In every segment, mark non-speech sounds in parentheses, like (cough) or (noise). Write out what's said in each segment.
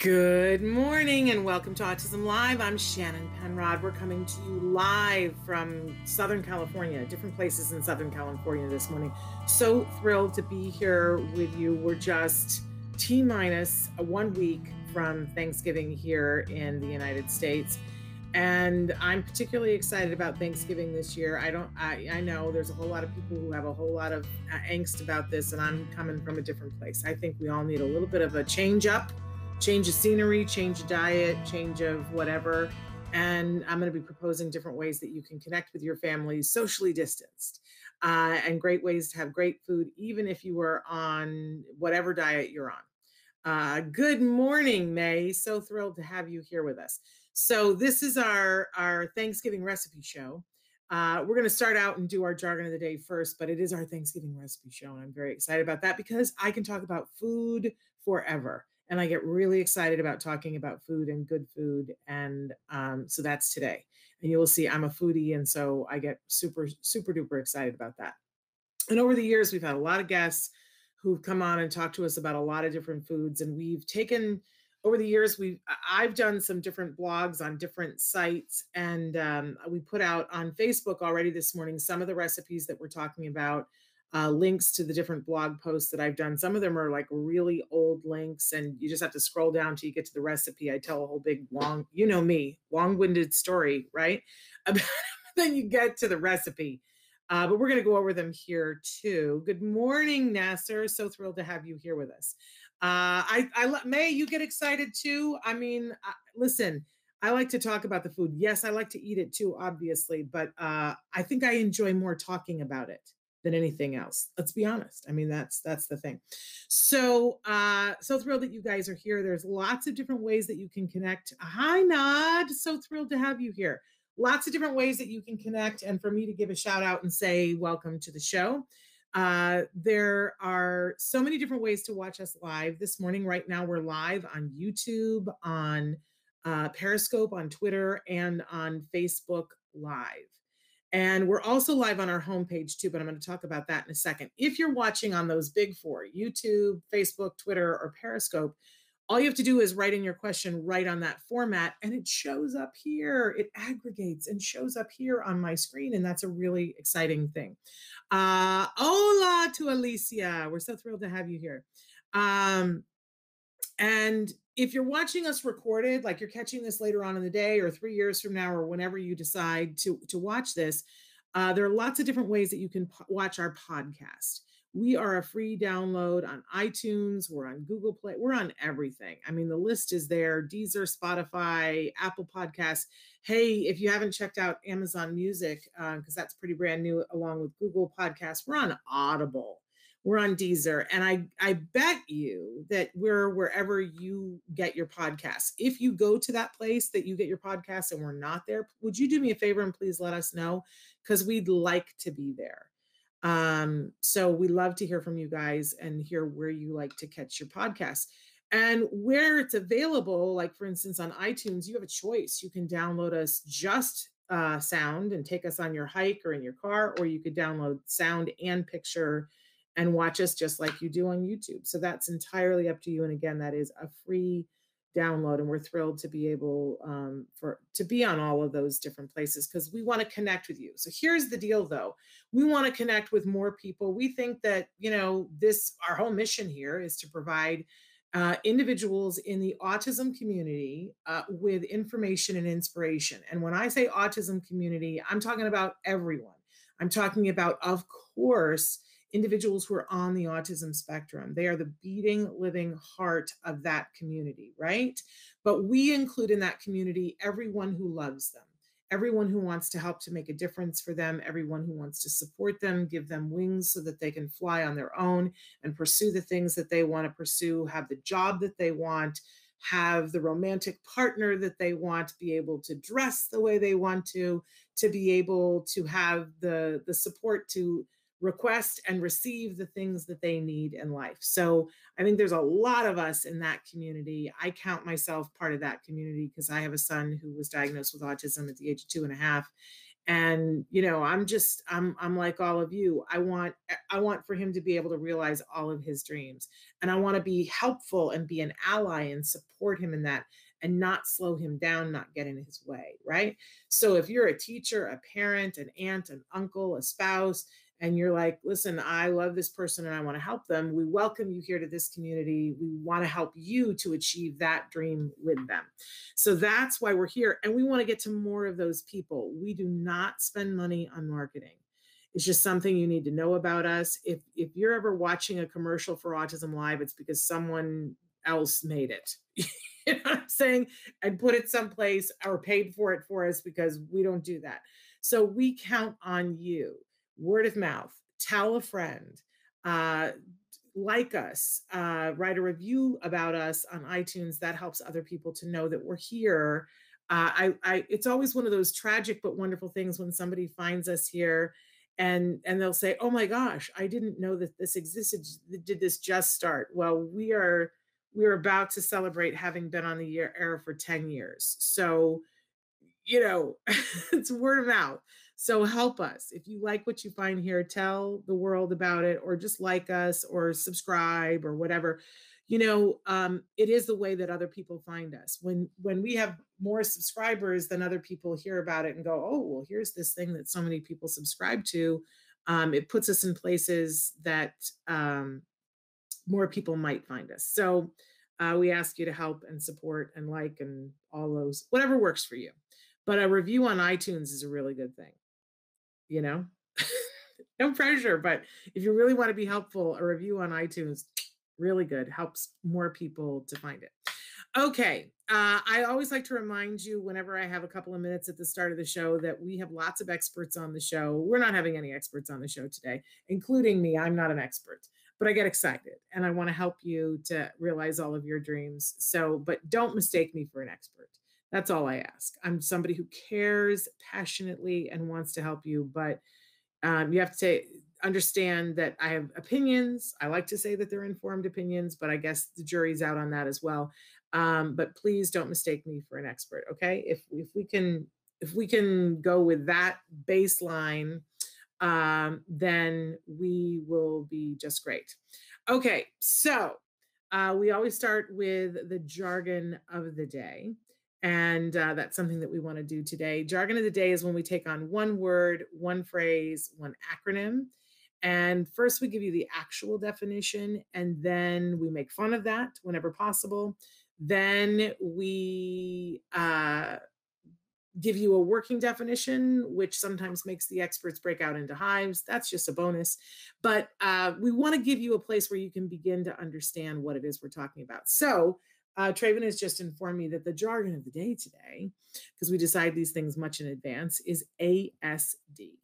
Good morning and welcome to Autism Live. I'm Shannon Penrod. We're coming to you live from Southern California, different places in Southern California this morning. So thrilled to be here with you. We're just T minus one week from Thanksgiving here in the United States. And I'm particularly excited about Thanksgiving this year. I don't, I, I know there's a whole lot of people who have a whole lot of uh, angst about this, and I'm coming from a different place. I think we all need a little bit of a change up change of scenery, change of diet, change of whatever. And I'm going to be proposing different ways that you can connect with your family socially distanced uh, and great ways to have great food, even if you are on whatever diet you're on. Uh, good morning, May. So thrilled to have you here with us. So this is our, our Thanksgiving recipe show. Uh, we're going to start out and do our jargon of the day first, but it is our Thanksgiving recipe show. And I'm very excited about that because I can talk about food forever and I get really excited about talking about food and good food. And um, so that's today. And you will see I'm a foodie, and so I get super, super duper excited about that. And over the years, we've had a lot of guests who've come on and talked to us about a lot of different foods, and we've taken over the years we've i've done some different blogs on different sites and um, we put out on facebook already this morning some of the recipes that we're talking about uh, links to the different blog posts that I've done. Some of them are like really old links, and you just have to scroll down till you get to the recipe. I tell a whole big long, you know me, long-winded story, right? (laughs) then you get to the recipe. Uh, but we're going to go over them here too. Good morning, Nasser. So thrilled to have you here with us. Uh, I, I, May, you get excited too. I mean, uh, listen, I like to talk about the food. Yes, I like to eat it too, obviously, but uh, I think I enjoy more talking about it than anything else let's be honest i mean that's that's the thing. So uh so thrilled that you guys are here there's lots of different ways that you can connect. Hi nod so thrilled to have you here. Lots of different ways that you can connect and for me to give a shout out and say welcome to the show. Uh, there are so many different ways to watch us live. This morning right now we're live on youtube on uh, periscope on twitter and on facebook live and we're also live on our homepage too, but I'm going to talk about that in a second. If you're watching on those big four YouTube, Facebook, Twitter, or Periscope, all you have to do is write in your question right on that format, and it shows up here. It aggregates and shows up here on my screen, and that's a really exciting thing. Uh, hola to Alicia. We're so thrilled to have you here. Um, and if you're watching us recorded, like you're catching this later on in the day or three years from now or whenever you decide to, to watch this, uh, there are lots of different ways that you can po- watch our podcast. We are a free download on iTunes. We're on Google Play. We're on everything. I mean, the list is there Deezer, Spotify, Apple Podcasts. Hey, if you haven't checked out Amazon Music, because uh, that's pretty brand new, along with Google Podcasts, we're on Audible we're on Deezer, and I I bet you that we're wherever you get your podcasts. If you go to that place that you get your podcasts and we're not there, would you do me a favor and please let us know because we'd like to be there. Um, so we love to hear from you guys and hear where you like to catch your podcasts. And where it's available, like for instance on iTunes, you have a choice. You can download us just uh, sound and take us on your hike or in your car, or you could download sound and picture and watch us just like you do on YouTube. So that's entirely up to you. And again, that is a free download and we're thrilled to be able um, for to be on all of those different places because we want to connect with you so here's the deal though we want to connect with more people we think that you know this our whole mission here is to provide uh, individuals in the autism community uh, with information and inspiration and when i say autism community i'm talking about everyone I'm talking about, of course, individuals who are on the autism spectrum. They are the beating, living heart of that community, right? But we include in that community everyone who loves them, everyone who wants to help to make a difference for them, everyone who wants to support them, give them wings so that they can fly on their own and pursue the things that they want to pursue, have the job that they want, have the romantic partner that they want, be able to dress the way they want to, to be able to have the the support to request and receive the things that they need in life. So I think there's a lot of us in that community. I count myself part of that community because I have a son who was diagnosed with autism at the age of two and a half. And you know, I'm just I'm I'm like all of you. I want eh, I want for him to be able to realize all of his dreams. And I want to be helpful and be an ally and support him in that and not slow him down, not get in his way, right? So if you're a teacher, a parent, an aunt, an uncle, a spouse, and you're like, listen, I love this person and I want to help them, we welcome you here to this community. We want to help you to achieve that dream with them. So that's why we're here. And we want to get to more of those people. We do not spend money on marketing. It's just something you need to know about us. If if you're ever watching a commercial for Autism Live, it's because someone else made it. (laughs) you know what I'm saying? And put it someplace or paid for it for us because we don't do that. So we count on you word of mouth, tell a friend, uh, like us, uh, write a review about us on iTunes. That helps other people to know that we're here. Uh, I, I, it's always one of those tragic but wonderful things when somebody finds us here, and and they'll say, "Oh my gosh, I didn't know that this existed. Did this just start?" Well, we are we are about to celebrate having been on the air for ten years. So, you know, (laughs) it's word of mouth. So help us. If you like what you find here, tell the world about it, or just like us, or subscribe, or whatever. You know, um, it is the way that other people find us. When when we have more subscribers than other people hear about it and go, oh, well, here's this thing that so many people subscribe to. Um, it puts us in places that um, more people might find us. So uh, we ask you to help and support and like and all those, whatever works for you. But a review on iTunes is a really good thing you know? (laughs) No pressure but if you really want to be helpful a review on itunes (tsk) really good helps more people to find it. Okay uh, i always like to remind you whenever i have a couple of minutes at the start of the show that we have lots of experts on the show. We're not having any experts on the show today including me i'm not an expert but i get excited and i want to help you to realize all of your dreams. So but don't mistake me for an expert that's all I ask. I'm somebody who cares passionately and wants to help you, but um, you have to say, understand that I have opinions. I like to say that they're informed opinions, but I guess the jury's out on that as well. Um, but please don't mistake me for an expert. Okay, if if we can if we can go with that baseline, um, then we will be just great. Okay, so uh, we always start with the jargon of the day. And uh, that's something that we want to do today. Jargon of the day is when we take on one word, one phrase, one acronym. And first, we give you the actual definition, and then we make fun of that whenever possible. Then we uh, give you a working definition, which sometimes makes the experts break out into hives. That's just a bonus. But uh, we want to give you a place where you can begin to understand what it is we're talking about. So, uh, Traven has just informed me that the jargon of the day today, because we decide these things much in advance, is ASD.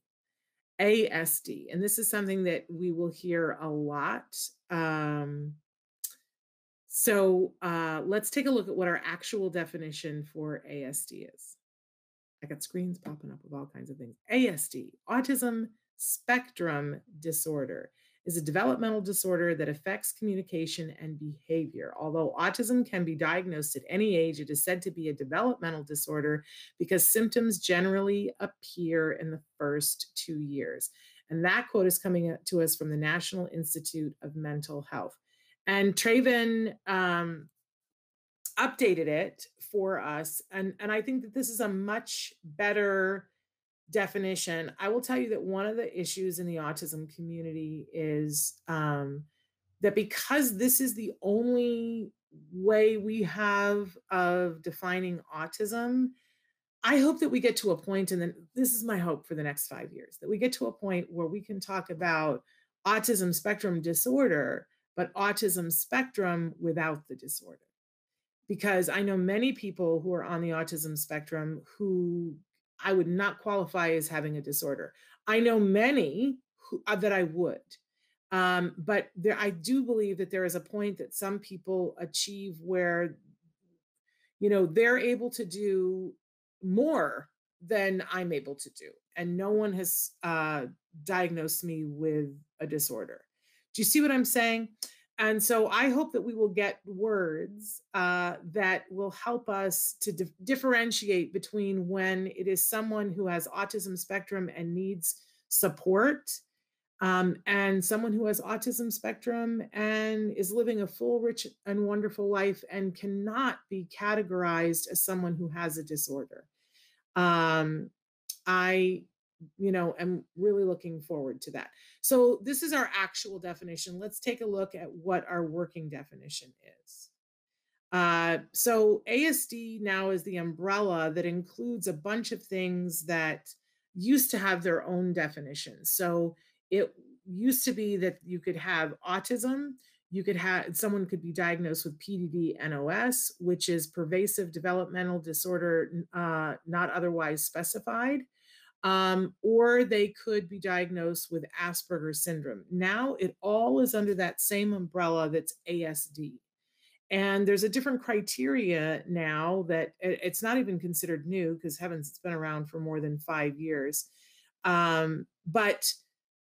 ASD. And this is something that we will hear a lot. Um, so uh, let's take a look at what our actual definition for ASD is. I got screens popping up of all kinds of things. ASD, autism spectrum disorder is a developmental disorder that affects communication and behavior. Although autism can be diagnosed at any age, it is said to be a developmental disorder because symptoms generally appear in the first two years. And that quote is coming to us from the National Institute of Mental Health. And Traven um, updated it for us. And, and I think that this is a much better definition, I will tell you that one of the issues in the autism community is um, that because this is the only way we have of defining autism, I hope that we get to a point, and then this is my hope for the next five years, that we get to a point where we can talk about autism spectrum disorder, but autism spectrum without the disorder. Because I know many people who are on the autism spectrum who I would not qualify as having a disorder. I know many who, uh, that I would. Um, but there, I do believe that there is a point that some people achieve where, you know, they're able to do more than I'm able to do. And no one has uh, diagnosed me with a disorder. Do you see what I'm saying? And so I hope that we will get words uh, that will help us to di- differentiate between when it is someone who has autism spectrum and needs support um, and someone who has autism spectrum and is living a full, rich, and wonderful life and cannot be categorized as someone who has a disorder. Um, I, you know, am really looking forward to that. So this is our actual definition. Let's take a look at what our working definition is. Uh, so ASD now is the umbrella that includes a bunch of things that used to have their own definitions. So it used to be that you could have autism, you could have someone could be diagnosed with PDD NOS, which is pervasive developmental disorder uh, not otherwise specified. Um, or they could be diagnosed with Asperger's syndrome. Now it all is under that same umbrella that's ASD. And there's a different criteria now that it's not even considered new because heavens, it's been around for more than five years. Um, but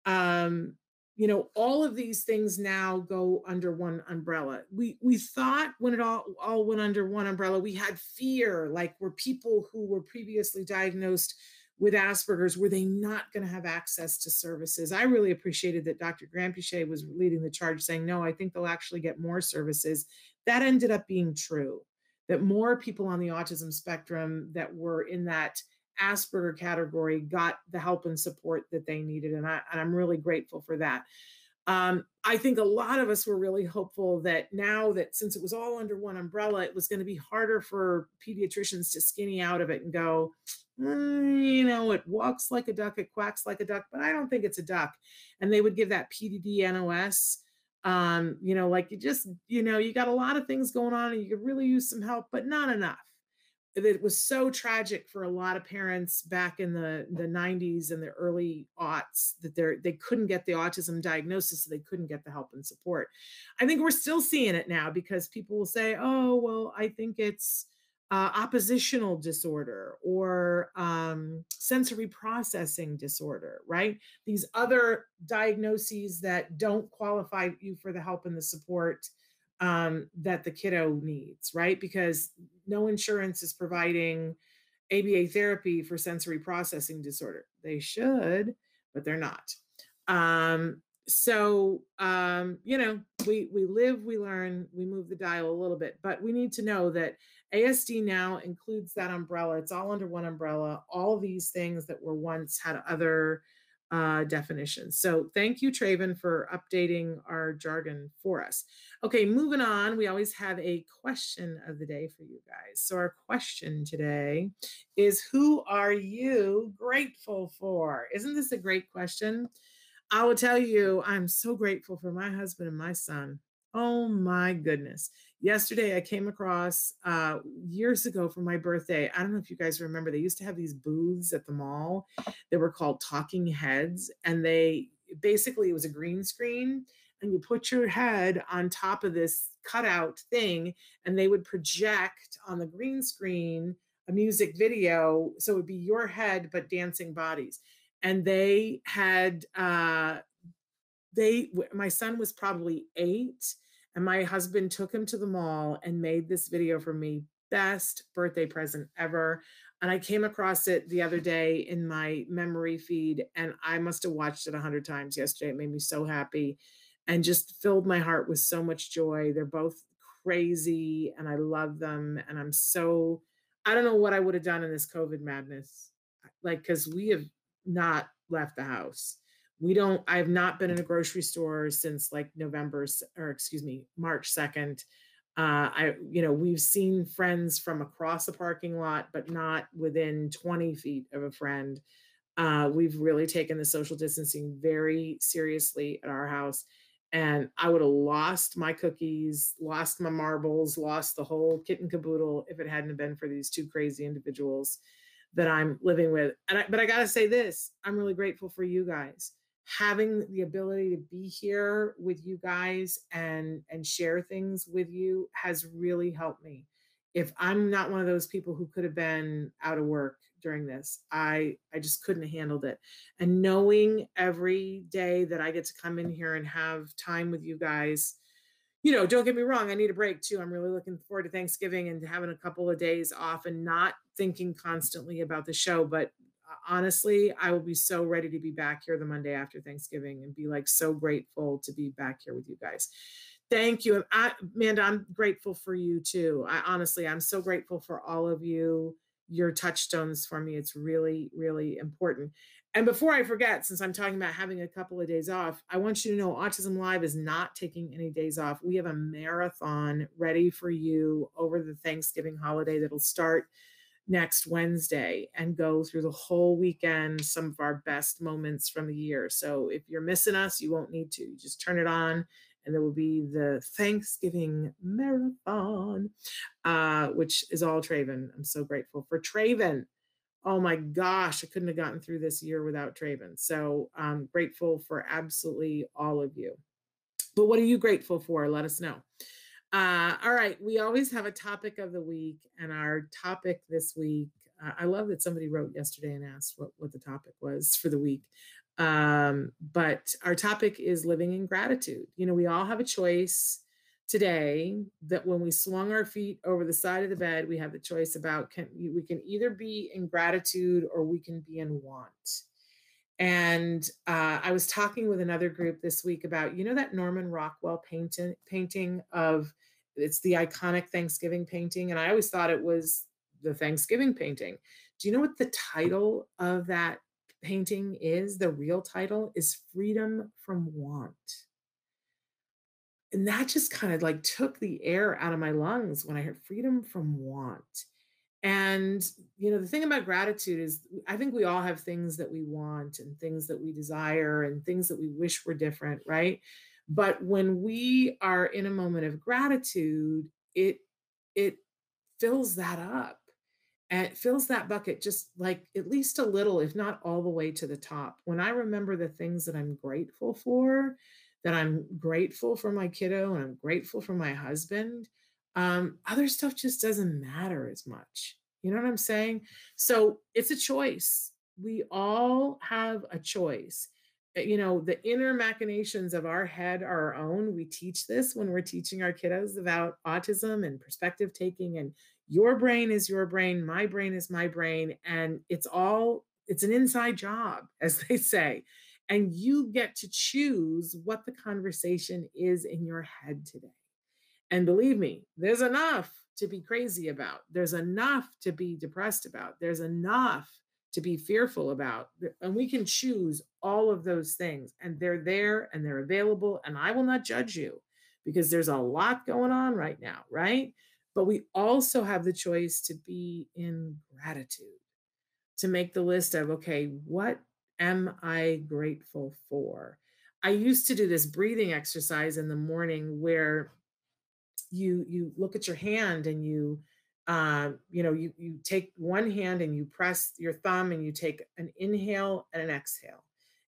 um, you know all of these things now go under one umbrella we we thought when it all all went under one umbrella we had fear like were people who were previously diagnosed with asperger's were they not going to have access to services i really appreciated that dr granpeesheh was leading the charge saying no i think they'll actually get more services that ended up being true that more people on the autism spectrum that were in that Asperger category got the help and support that they needed. And, I, and I'm really grateful for that. Um, I think a lot of us were really hopeful that now that since it was all under one umbrella, it was going to be harder for pediatricians to skinny out of it and go, mm, you know, it walks like a duck, it quacks like a duck, but I don't think it's a duck. And they would give that PDD NOS. Um, you know, like you just, you know, you got a lot of things going on and you could really use some help, but not enough it was so tragic for a lot of parents back in the the 90s and the early aughts that they they couldn't get the autism diagnosis so they couldn't get the help and support. I think we're still seeing it now because people will say oh well i think it's uh, oppositional disorder or um, sensory processing disorder right? These other diagnoses that don't qualify you for the help and the support um, that the kiddo needs, right? Because no insurance is providing ABA therapy for sensory processing disorder. They should, but they're not. Um, so um, you know, we we live, we learn, we move the dial a little bit, but we need to know that ASD now includes that umbrella. It's all under one umbrella. All these things that were once had other uh, definitions. So thank you, Traven, for updating our jargon for us. Okay, moving on. We always have a question of the day for you guys. So our question today is who are you grateful for? Isn't this a great question? I will tell you, I'm so grateful for my husband and my son. Oh my goodness. Yesterday, I came across uh, years ago for my birthday. I don't know if you guys remember, they used to have these booths at the mall that were called Talking Heads. And they basically, it was a green screen, and you put your head on top of this cutout thing, and they would project on the green screen a music video. So it would be your head, but dancing bodies. And they had, uh, they, my son was probably eight and my husband took him to the mall and made this video for me. Best birthday present ever. And I came across it the other day in my memory feed, and I must have watched it a hundred times yesterday. It made me so happy and just filled my heart with so much joy. They're both crazy, and I love them. And I'm so, I don't know what I would have done in this COVID madness. Like, because we have not left the house we don't i have not been in a grocery store since like november or excuse me march 2nd Uh, I, you know, we've seen friends from across a parking lot, but not within 20 feet of a friend. Uh, we've really taken the social distancing very seriously at our house. And I would have lost my cookies, lost my marbles, lost the whole kit and caboodle if it hadn't been for these two crazy individuals that I'm living with. And I, but I gotta say this: I'm really grateful for you guys having the ability to be here with you guys and and share things with you has really helped me. If i'm not one of those people who could have been out of work during this i i just couldn't have handled it. And knowing every day that i get to come in here and have time with you guys you know don't get me wrong i need a break too i'm really looking forward to thanksgiving and having a couple of days off and not thinking constantly about the show but honestly, I will be so ready to be back here the Monday after Thanksgiving and be like so grateful to be back here with you guys. Thank you. I, Amanda, I'm grateful for you too. I honestly, I'm so grateful for all of you, your touchstones for me. It's really, really important. And before I forget, since I'm talking about having a couple of days off, I want you to know Autism Live is not taking any days off. We have a marathon ready for you over the Thanksgiving holiday that'll start next Wednesday and go through the whole weekend, some of our best moments from the year. So if you're missing us, you won't need to. You just turn it on and there will be the Thanksgiving marathon, uh, which is all Traven. I'm so grateful for Traven. Oh my gosh, I couldn't have gotten through this year without Traven. So I'm grateful for absolutely all of you. But what are you grateful for? Let us know. Uh, all right, we always have a topic of the week, and our topic this week. Uh, I love that somebody wrote yesterday and asked what what the topic was for the week. Um, but our topic is living in gratitude. You know, we all have a choice today that when we swung our feet over the side of the bed, we have the choice about can we can either be in gratitude or we can be in want. And uh, I was talking with another group this week about, you know, that Norman Rockwell painting painting of it's the iconic Thanksgiving painting. And I always thought it was the Thanksgiving painting. Do you know what the title of that painting is? The real title is Freedom from Want. And that just kind of like took the air out of my lungs when I heard freedom from want. And, you know, the thing about gratitude is I think we all have things that we want and things that we desire and things that we wish were different, right? But when we are in a moment of gratitude, it it fills that up and it fills that bucket just like at least a little, if not all the way to the top. When I remember the things that I'm grateful for, that I'm grateful for my kiddo and I'm grateful for my husband, um, other stuff just doesn't matter as much. You know what I'm saying? So it's a choice. We all have a choice. Eh, you know, the inner machinations of our head are our own. We teach this when we're teaching our kiddos about autism and perspective taking, and your brain is your brain, my brain is my brain. And it's all, it's an inside job, (laughs) as they say. And you get to choose what the conversation is in your head today. And believe me, there's enough to be crazy about. There's enough to be depressed about. There's enough to be fearful about. And we can choose all of those things, and they're there and they're available. And I will not judge you because there's a lot going on right now, right? But we also have the choice to be in gratitude, to make the list of, okay, what am I grateful for? I used to do this breathing exercise in the morning where you you look at your hand and you uh, you know you you take one hand and you press your thumb and you take an inhale and an exhale.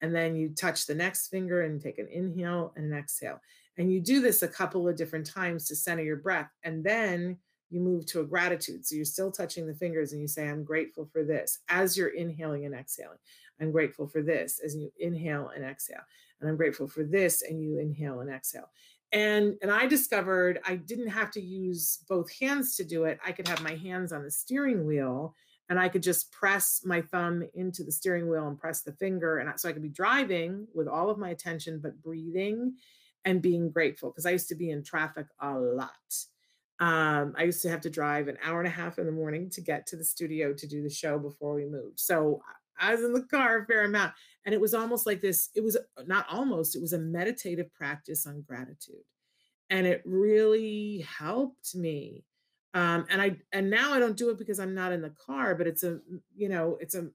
And then you touch the next finger and take an inhale and an exhale. And you do this a couple of different times to center your breath and then you move to a gratitude. So you're still touching the fingers and you say i'm grateful for this. As you're inhaling and exhaling i'm grateful for this. As you inhale and exhale and i'm grateful for this. And you inhale and exhale and and i discovered i didn't have to use both hands to do it. I could have my hands on the steering wheel and i could just press my thumb into the steering wheel and press the finger and so i could be driving with all of my attention but breathing and being grateful because i used to be in traffic a lot. Um, i used to have to drive an hour and a half in the morning to get to the studio to do the show before we moved. So i was in the car a fair amount and it was almost like this, it was uh, not almost, it was a meditative practice on gratitude. and it really helped me. Um, and I and now I don't do it because I'm not in the car, but it's a you know it's a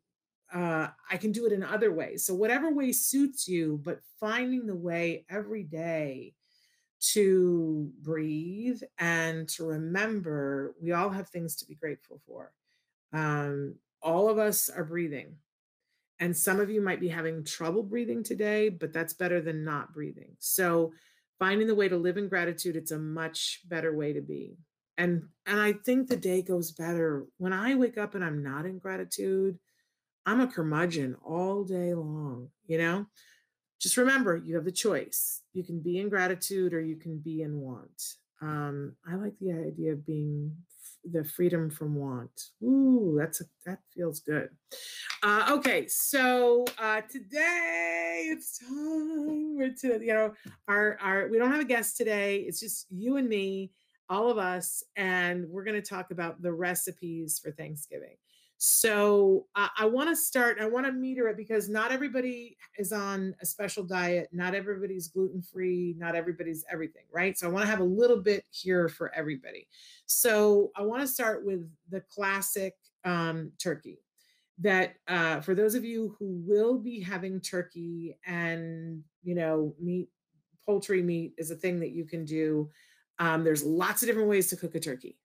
uh, I can do it in other ways. So whatever way suits you, but finding the way every day to breathe and to remember we all have things to be grateful for. Um, all of us are breathing. And some of you might be having trouble breathing today, but that's better than not breathing. So finding the way to live in gratitude, it's a much better way to be. And and I think the day goes better when I wake up and I'm not in gratitude. I'm a curmudgeon all day long, you know? Just remember, you have the choice. You can be in gratitude or you can be in want. Um, I like the idea of being the freedom from want. Ooh, that's a, that feels good. Uh, okay, so uh, today it's time We're to you know our our we don't have a guest today. It's just you and me, all of us, and we're going to talk about the recipes for Thanksgiving. So uh, I want to start. I want to meter it because not everybody is on a special diet. Not everybody's gluten free. Not everybody's everything, right? So I want to have a little bit here for everybody. So I want to start with the classic um, turkey. That uh, for those of you who will be having turkey and you know meat, poultry meat is a thing that you can do. Um, there's lots of different ways to cook a turkey.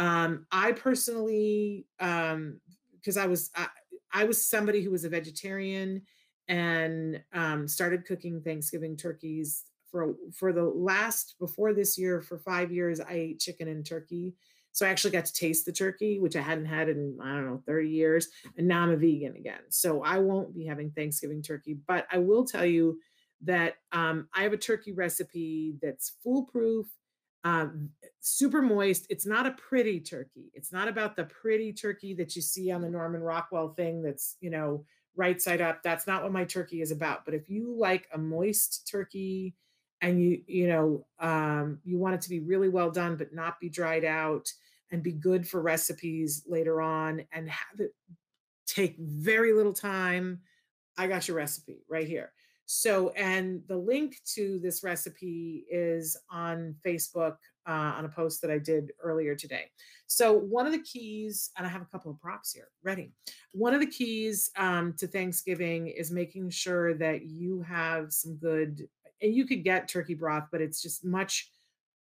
Um, I personally, um, because I was I, I, was somebody who was a vegetarian and um, started cooking Thanksgiving turkeys for for the last before this year for five years. I ate chicken and turkey, so I actually got to taste the turkey, which I hadn't had in I don't know thirty years, and now I'm a vegan again. So I won't be having Thanksgiving turkey, but I will tell you that um, I have a turkey recipe that's foolproof um, super moist. It's not a pretty turkey. It's not about the pretty turkey that you see on the Norman Rockwell thing that's, you know, right side up. That's not what my turkey is about. But if you like a moist turkey and you, you know, um, you want it to be really well done, but not be dried out and be good for recipes later on and have it take very little time, I got your recipe right here. So, and the link to this recipe is on Facebook uh, on a post that I did earlier today. So, one of the keys, and I have a couple of props here ready. One of the keys um, to Thanksgiving is making sure that you have some good, and you could get turkey broth, but it's just much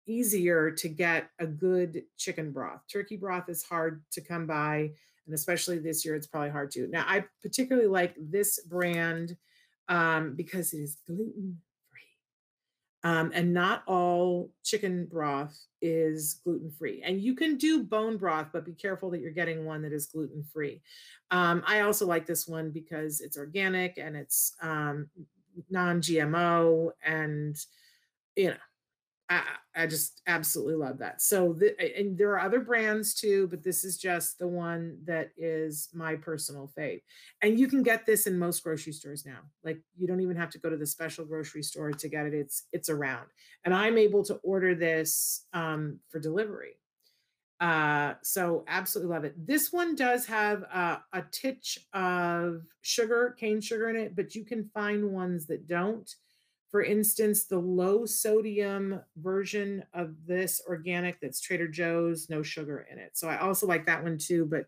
easier to get a good chicken broth. Turkey broth is hard to come by, and especially this year, it's probably hard to. Now, I particularly like this brand um, because it is gluten free. Um, and not all chicken broth is gluten free. And you can do bone broth, but be careful that you're getting one that is gluten free. Um, I also like this one because it's organic and it's um, non GMO and, you know, I, I just absolutely love that. So, the, and there are other brands too, but this is just the one that is my personal fave. And you can get this in most grocery stores now. Like you don't even have to go to the special grocery store to get it. It's it's around, and I'm able to order this um, for delivery. Uh, so absolutely love it. This one does have uh, a titch of sugar, cane sugar in it, but you can find ones that don't. For instance, the low sodium version of this organic that's Trader Joe's, no sugar in it. So I also like that one too, but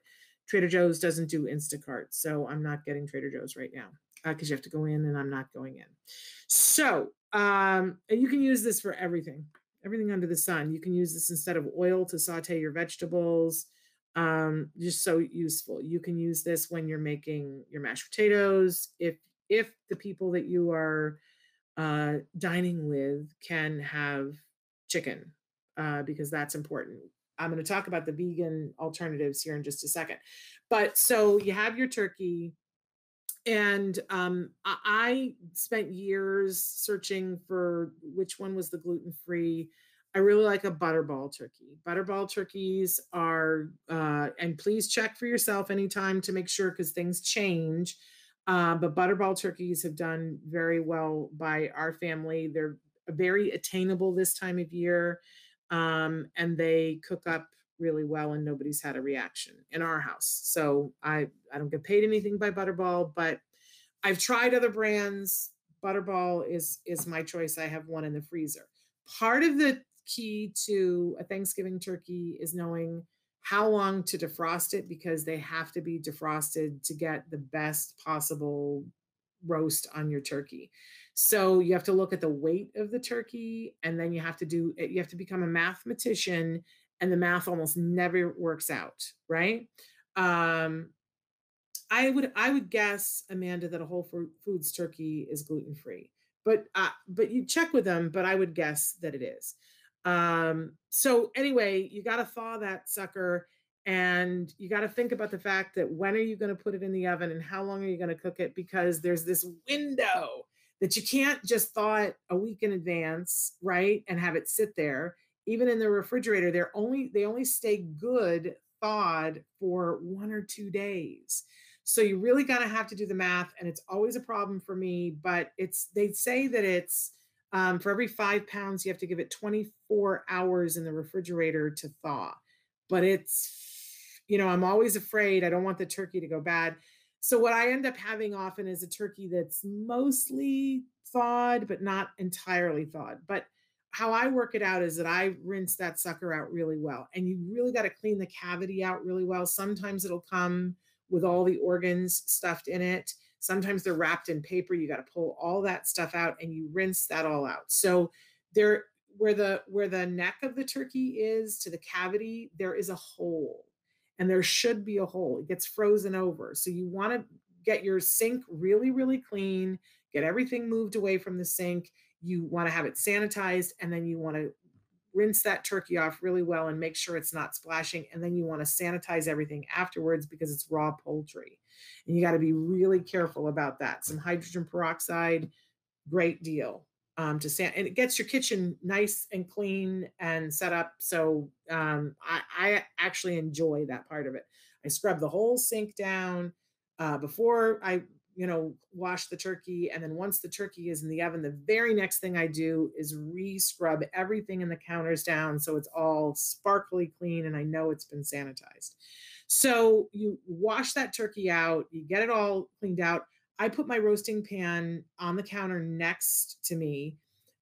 Trader Joe's doesn't do Instacart. So I'm not getting Trader Joe's right now because uh, you have to go in and I'm not going in. So, um, and you can use this for everything, everything under the sun. You can use this instead of oil to saute your vegetables. Um, just so useful. You can use this when you're making your mashed potatoes. If if the people that you are uh, dining with can have chicken uh, because that's important. I'm going to talk about the vegan alternatives here in just a second. But so you have your turkey, and um, I spent years searching for which one was the gluten free. I really like a butterball turkey. Butterball turkeys are, uh, and please check for yourself anytime to make sure because things change. Uh, but butterball turkeys have done very well by our family. They're very attainable this time of year, um, and they cook up really well, and nobody's had a reaction in our house. So I I don't get paid anything by Butterball, but I've tried other brands. Butterball is is my choice. I have one in the freezer. part of the key to a Thanksgiving turkey is knowing how long to defrost it because they have to be defrosted to get the best possible roast on your turkey. So you have to look at the weight of the turkey and then you have to do it, you have to become a mathematician and the math almost never works out, right? Um I would I would guess Amanda that a Whole Foods turkey is gluten free, but uh, but you check with them. But I would guess that it is. Um, so anyway, you got to thaw that sucker, and you got to think about the fact that when are you going to put it in the oven and how long are you going to cook it? Because there's this window that you can't just thaw it a week in advance, right, and have it sit there. Even in the refrigerator, they're only they only stay good thawed for one or two days. So you really got to have to do the math, and it's always a problem for me. But it's they say that it's um, for every five pounds you have to give it 24 hours in the refrigerator to thaw. But it's you know I'm always afraid I don't want the turkey to go bad. So what I end up having often is a turkey that's mostly thawed but not entirely thawed. But how I work it out is that I rinse that sucker out really well. And you really got to clean the cavity out really well. Sometimes it'll come with all the organs stuffed in it. Sometimes they're wrapped in paper. You got to pull all that stuff out and you rinse that all out. So there where the where the neck of the turkey is to the cavity, there is a hole. And there should be a hole. It gets frozen over. So you want to get your sink really really clean, get everything moved away from the sink. You want to have it sanitized and then you want to rinse that turkey off really well and make sure it's not splashing. And then you want to sanitize everything afterwards because it's raw poultry. And you got to be really careful about that. Some hydrogen peroxide, great deal um, to san- and it gets your kitchen nice and clean and set up. So um, I, I actually enjoy that part of it. I scrub the whole sink down uh, before I you know, wash the turkey. And then once the turkey is in the oven, the very next thing I do is re scrub everything in the counters down so it's all sparkly clean and I know it's been sanitized. So you wash that turkey out, you get it all cleaned out. I put my roasting pan on the counter next to me.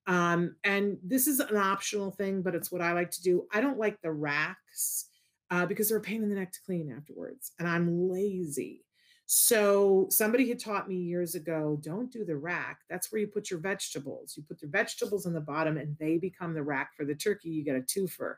Um, and this is an optional thing, but it's what I like to do. I don't like the racks uh, because they're a pain in the neck to clean afterwards, and I'm lazy. So somebody had taught me years ago, don't do the rack. That's where you put your vegetables. You put your vegetables in the bottom and they become the rack for the turkey. You get a twofer.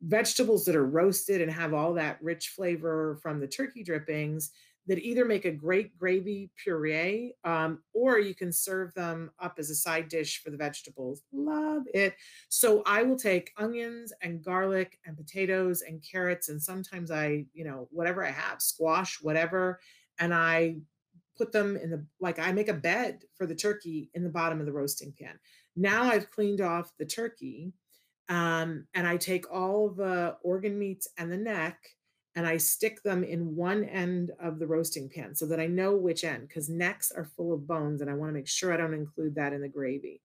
Vegetables that are roasted and have all that rich flavor from the turkey drippings that either make a great gravy puree um, or you can serve them up as a side dish for the vegetables. Love it. So I will take onions and garlic and potatoes and carrots and sometimes I, you know, whatever I have, squash, whatever, and I put them in the like I make a bed for the turkey in the bottom of the roasting pan. Now I've cleaned off the turkey um, and I take all the organ meats and the neck and I stick them in one end of the roasting pan so that I know which end because necks are full of bones and I want to make sure I don't include that in the gravy.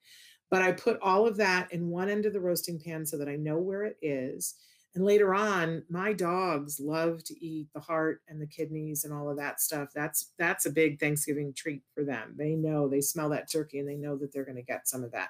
But I put all of that in one end of the roasting pan so that I know where it is. And later on, my dogs love to eat the heart and the kidneys and all of that stuff. That's that's a big Thanksgiving treat for them. They know they smell that turkey and they know that they're going to get some of that.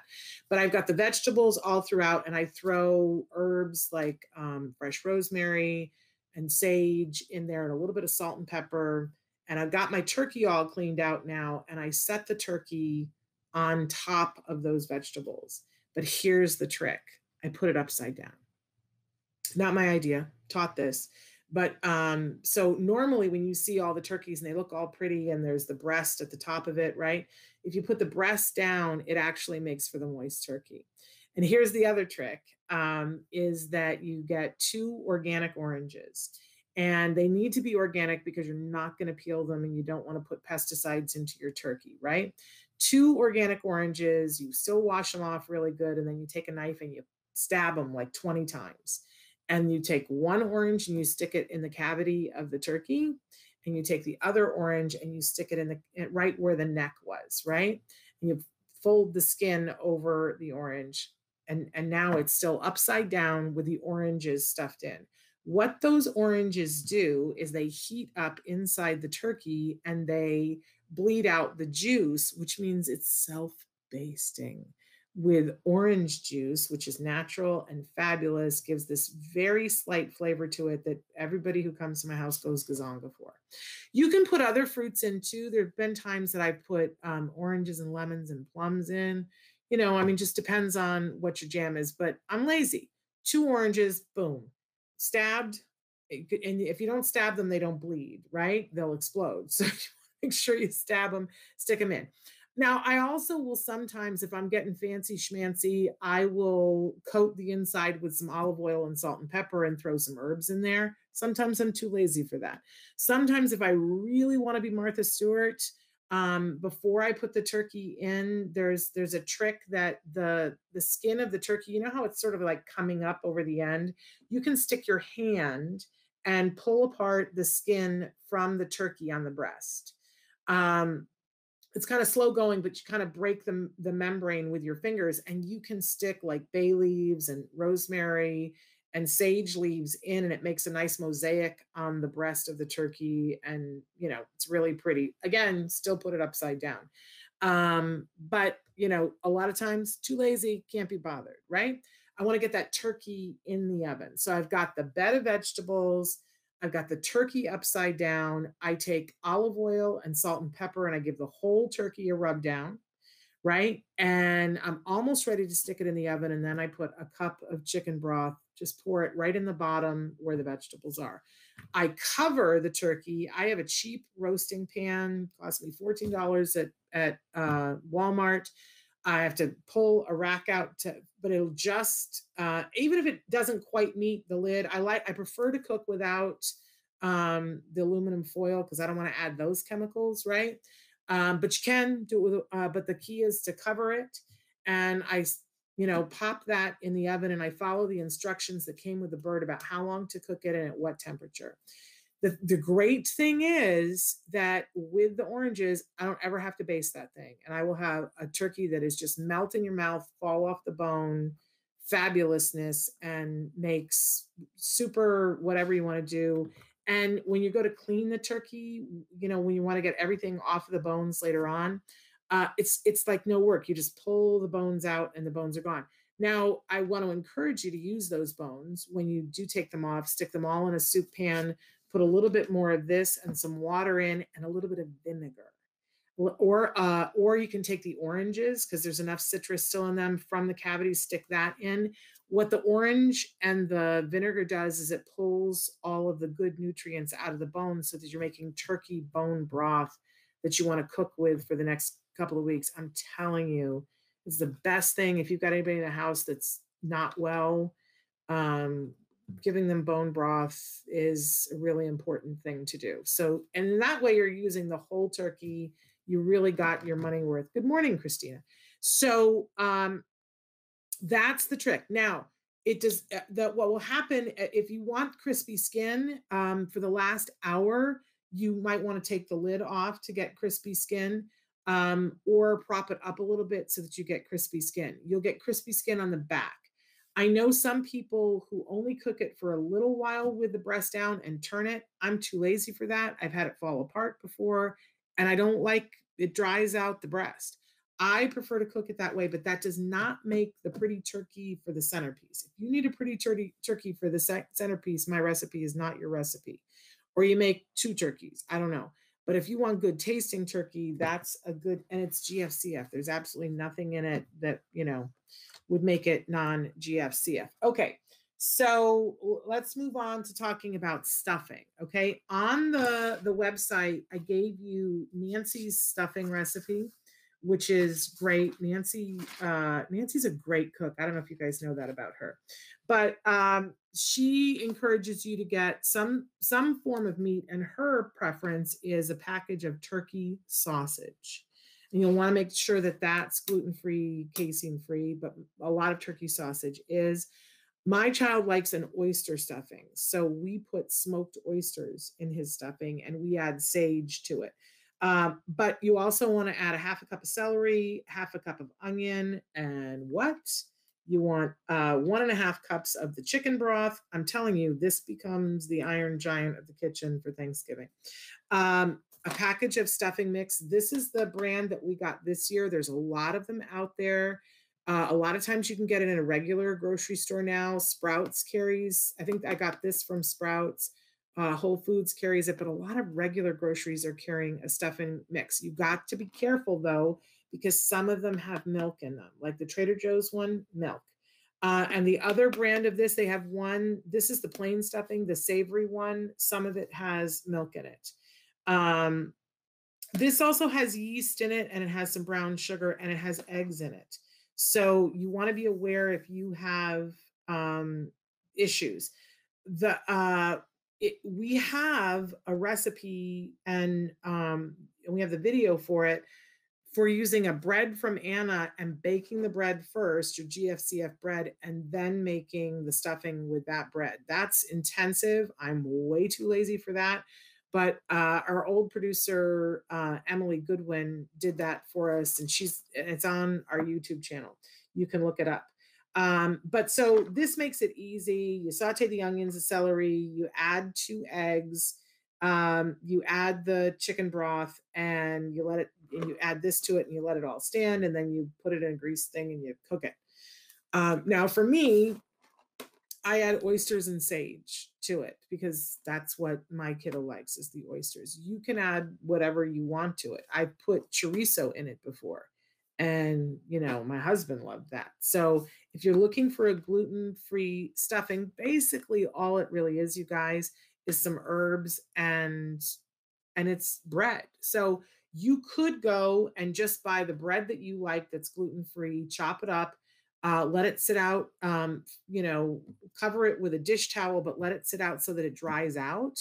But I've got the vegetables all throughout, and I throw herbs like um, fresh rosemary and sage in there, and a little bit of salt and pepper. And I've got my turkey all cleaned out now, and I set the turkey on top of those vegetables. But here's the trick: I put it upside down not my idea taught this. But um so normally when you see all the turkeys and they look all pretty and there's the breast at the top of it right? If you put the breast down it actually makes for the moist turkey. And here's the other trick um, is that you get two organic oranges. And they need to be organic because you're not going to peel them and you don't want to put pesticides into your turkey right? Two organic oranges you still wash them off really good and then you take a knife and you stab them like 20 times and you take one orange and you stick it in the cavity of the turkey and you take the other orange and you stick it in the right where the neck was right? And you fold the skin over the orange and and now it's still upside down with the oranges stuffed in. What those oranges do is they heat up inside the turkey and they bleed out the juice which means it's self basting with orange juice, which is natural and fabulous, gives this very slight flavor to it that everybody who comes to my house goes gazonga for. You can put other fruits in too. There have been times that I've put um, oranges and lemons and plums in. You know, I mean, just depends on what your jam is, but I'm lazy. Two oranges, boom, stabbed. And if you don't stab them, they don't bleed, right? They'll explode. (laughs) So make sure you stab them, stick them in. Now, I also will sometimes, if I'm getting fancy schmancy, I will coat the inside with some olive oil and salt and pepper and throw some herbs in there. Sometimes I'm too lazy for that. Sometimes, if I really want to be Martha Stewart, um, before I put the turkey in, there's there's a trick that the the skin of the turkey, you know how it's sort of like coming up over the end. You can stick your hand and pull apart the skin from the turkey on the breast. Um, it's kind of slow going, but you kind of break the, the membrane with your fingers and you can stick like bay leaves and rosemary and sage leaves in and it makes a nice mosaic on the breast of the turkey and you know it's really pretty. Again still put it upside down. Um but you know a lot of times too lazy can't be bothered right? I want to get that turkey in the oven. So i've got the bed of vegetables I've got the turkey upside down. I take olive oil and salt and pepper and I give the whole turkey a rub down, right? And I'm almost ready to stick it in the oven. And then I put a cup of chicken broth, just pour it right in the bottom where the vegetables are. I cover the turkey. I have a cheap roasting pan, cost me $14 at, at uh, Walmart. I have to pull a rack out to, but it'll just, uh, even if it doesn't quite meet the lid, I like, I prefer to cook without um, the aluminum foil because I don't want to add those chemicals, right? Um, but you can do it with, uh, but the key is to cover it. And I, you know, pop that in the oven and I follow the instructions that came with the bird about how long to cook it and at what temperature. The, the great thing is that with the oranges, I don't ever have to baste that thing. And I will have a turkey that is just melt in your mouth, fall off the bone, fabulousness, and makes super whatever you want to do. And when you go to clean the turkey, you know, when you want to get everything off of the bones later on, uh, it's it's like no work. You just pull the bones out and the bones are gone. Now, I want to encourage you to use those bones when you do take them off, stick them all in a soup pan, put a little bit more of this and some water in and a little bit of vinegar. Or uh, or you can take the oranges because there's enough citrus still in them from the cavities, stick that in. What the orange and the vinegar does is it pulls all of the good nutrients out of the bones so that you're making turkey bone broth that you want to cook with for the next couple of weeks. I'm telling you, it's the best thing if you've got anybody in the house that's not well. Um, giving them bone broth is a really important thing to do. So, and in that way, you're using the whole turkey. You really got your money worth. Good morning, Christina. So, um, that's the trick. Now, it does uh, that. What will happen if you want crispy skin um, for the last hour? You might want to take the lid off to get crispy skin, um, or prop it up a little bit so that you get crispy skin. You'll get crispy skin on the back I know some people who only cook it for a little while with the breast down and turn it. I'm too lazy for that. I've had it fall apart before and I don't like it dries out the breast. I prefer to cook it that way, but that does not make the pretty turkey for the centerpiece. If you need a pretty turkey turkey for the centerpiece, my recipe is not your recipe. Or you make two turkeys. I don't know. But if you want good tasting turkey, that's a good and it's GFCF. There's absolutely nothing in it that, you know, would make it non GFCF. Okay, so let's move on to talking about stuffing. Okay, on the, the website, I gave you Nancy's stuffing recipe, which is great. Nancy, uh, Nancy's a great cook. I don't know if you guys know that about her, but um, she encourages you to get some some form of meat, and her preference is a package of turkey sausage. And you'll want to make sure that that's gluten free, casein free, but a lot of turkey sausage is. My child likes an oyster stuffing. So we put smoked oysters in his stuffing and we add sage to it. Um, but you also want to add a half a cup of celery, half a cup of onion, and what? You want uh, one and a half cups of the chicken broth. I'm telling you, this becomes the iron giant of the kitchen for Thanksgiving. Um, a package of stuffing mix. This is the brand that we got this year. There's a lot of them out there. Uh, a lot of times you can get it in a regular grocery store now. Sprouts carries, I think I got this from Sprouts. Uh, Whole Foods carries it, but a lot of regular groceries are carrying a stuffing mix. You got to be careful though, because some of them have milk in them, like the Trader Joe's one, milk. Uh, and the other brand of this, they have one. This is the plain stuffing, the savory one. Some of it has milk in it. Um, this also has yeast in it, and it has some brown sugar, and it has eggs in it. So you want to be aware if you have um, issues. The uh, it, we have a recipe and um, we have the video for it for using a bread from Anna and baking the bread first, your GFCF bread, and then making the stuffing with that bread. That's intensive. I'm way too lazy for that. But uh, our old producer, uh, Emily Goodwin, did that for us, and she's it's on our YouTube channel. You can look it up. Um, but so this makes it easy. You saute the onions, the celery, you add two eggs, um, you add the chicken broth, and you let it, and you add this to it, and you let it all stand, and then you put it in a grease thing and you cook it. Um, now, for me, I add oysters and sage to it because that's what my kiddo likes is the oysters. You can add whatever you want to it. I put chorizo in it before and you know my husband loved that. So if you're looking for a gluten-free stuffing, basically all it really is you guys is some herbs and and it's bread. So you could go and just buy the bread that you like that's gluten-free, chop it up uh, let it sit out, um, you know, cover it with a dish towel, but let it sit out so that it dries out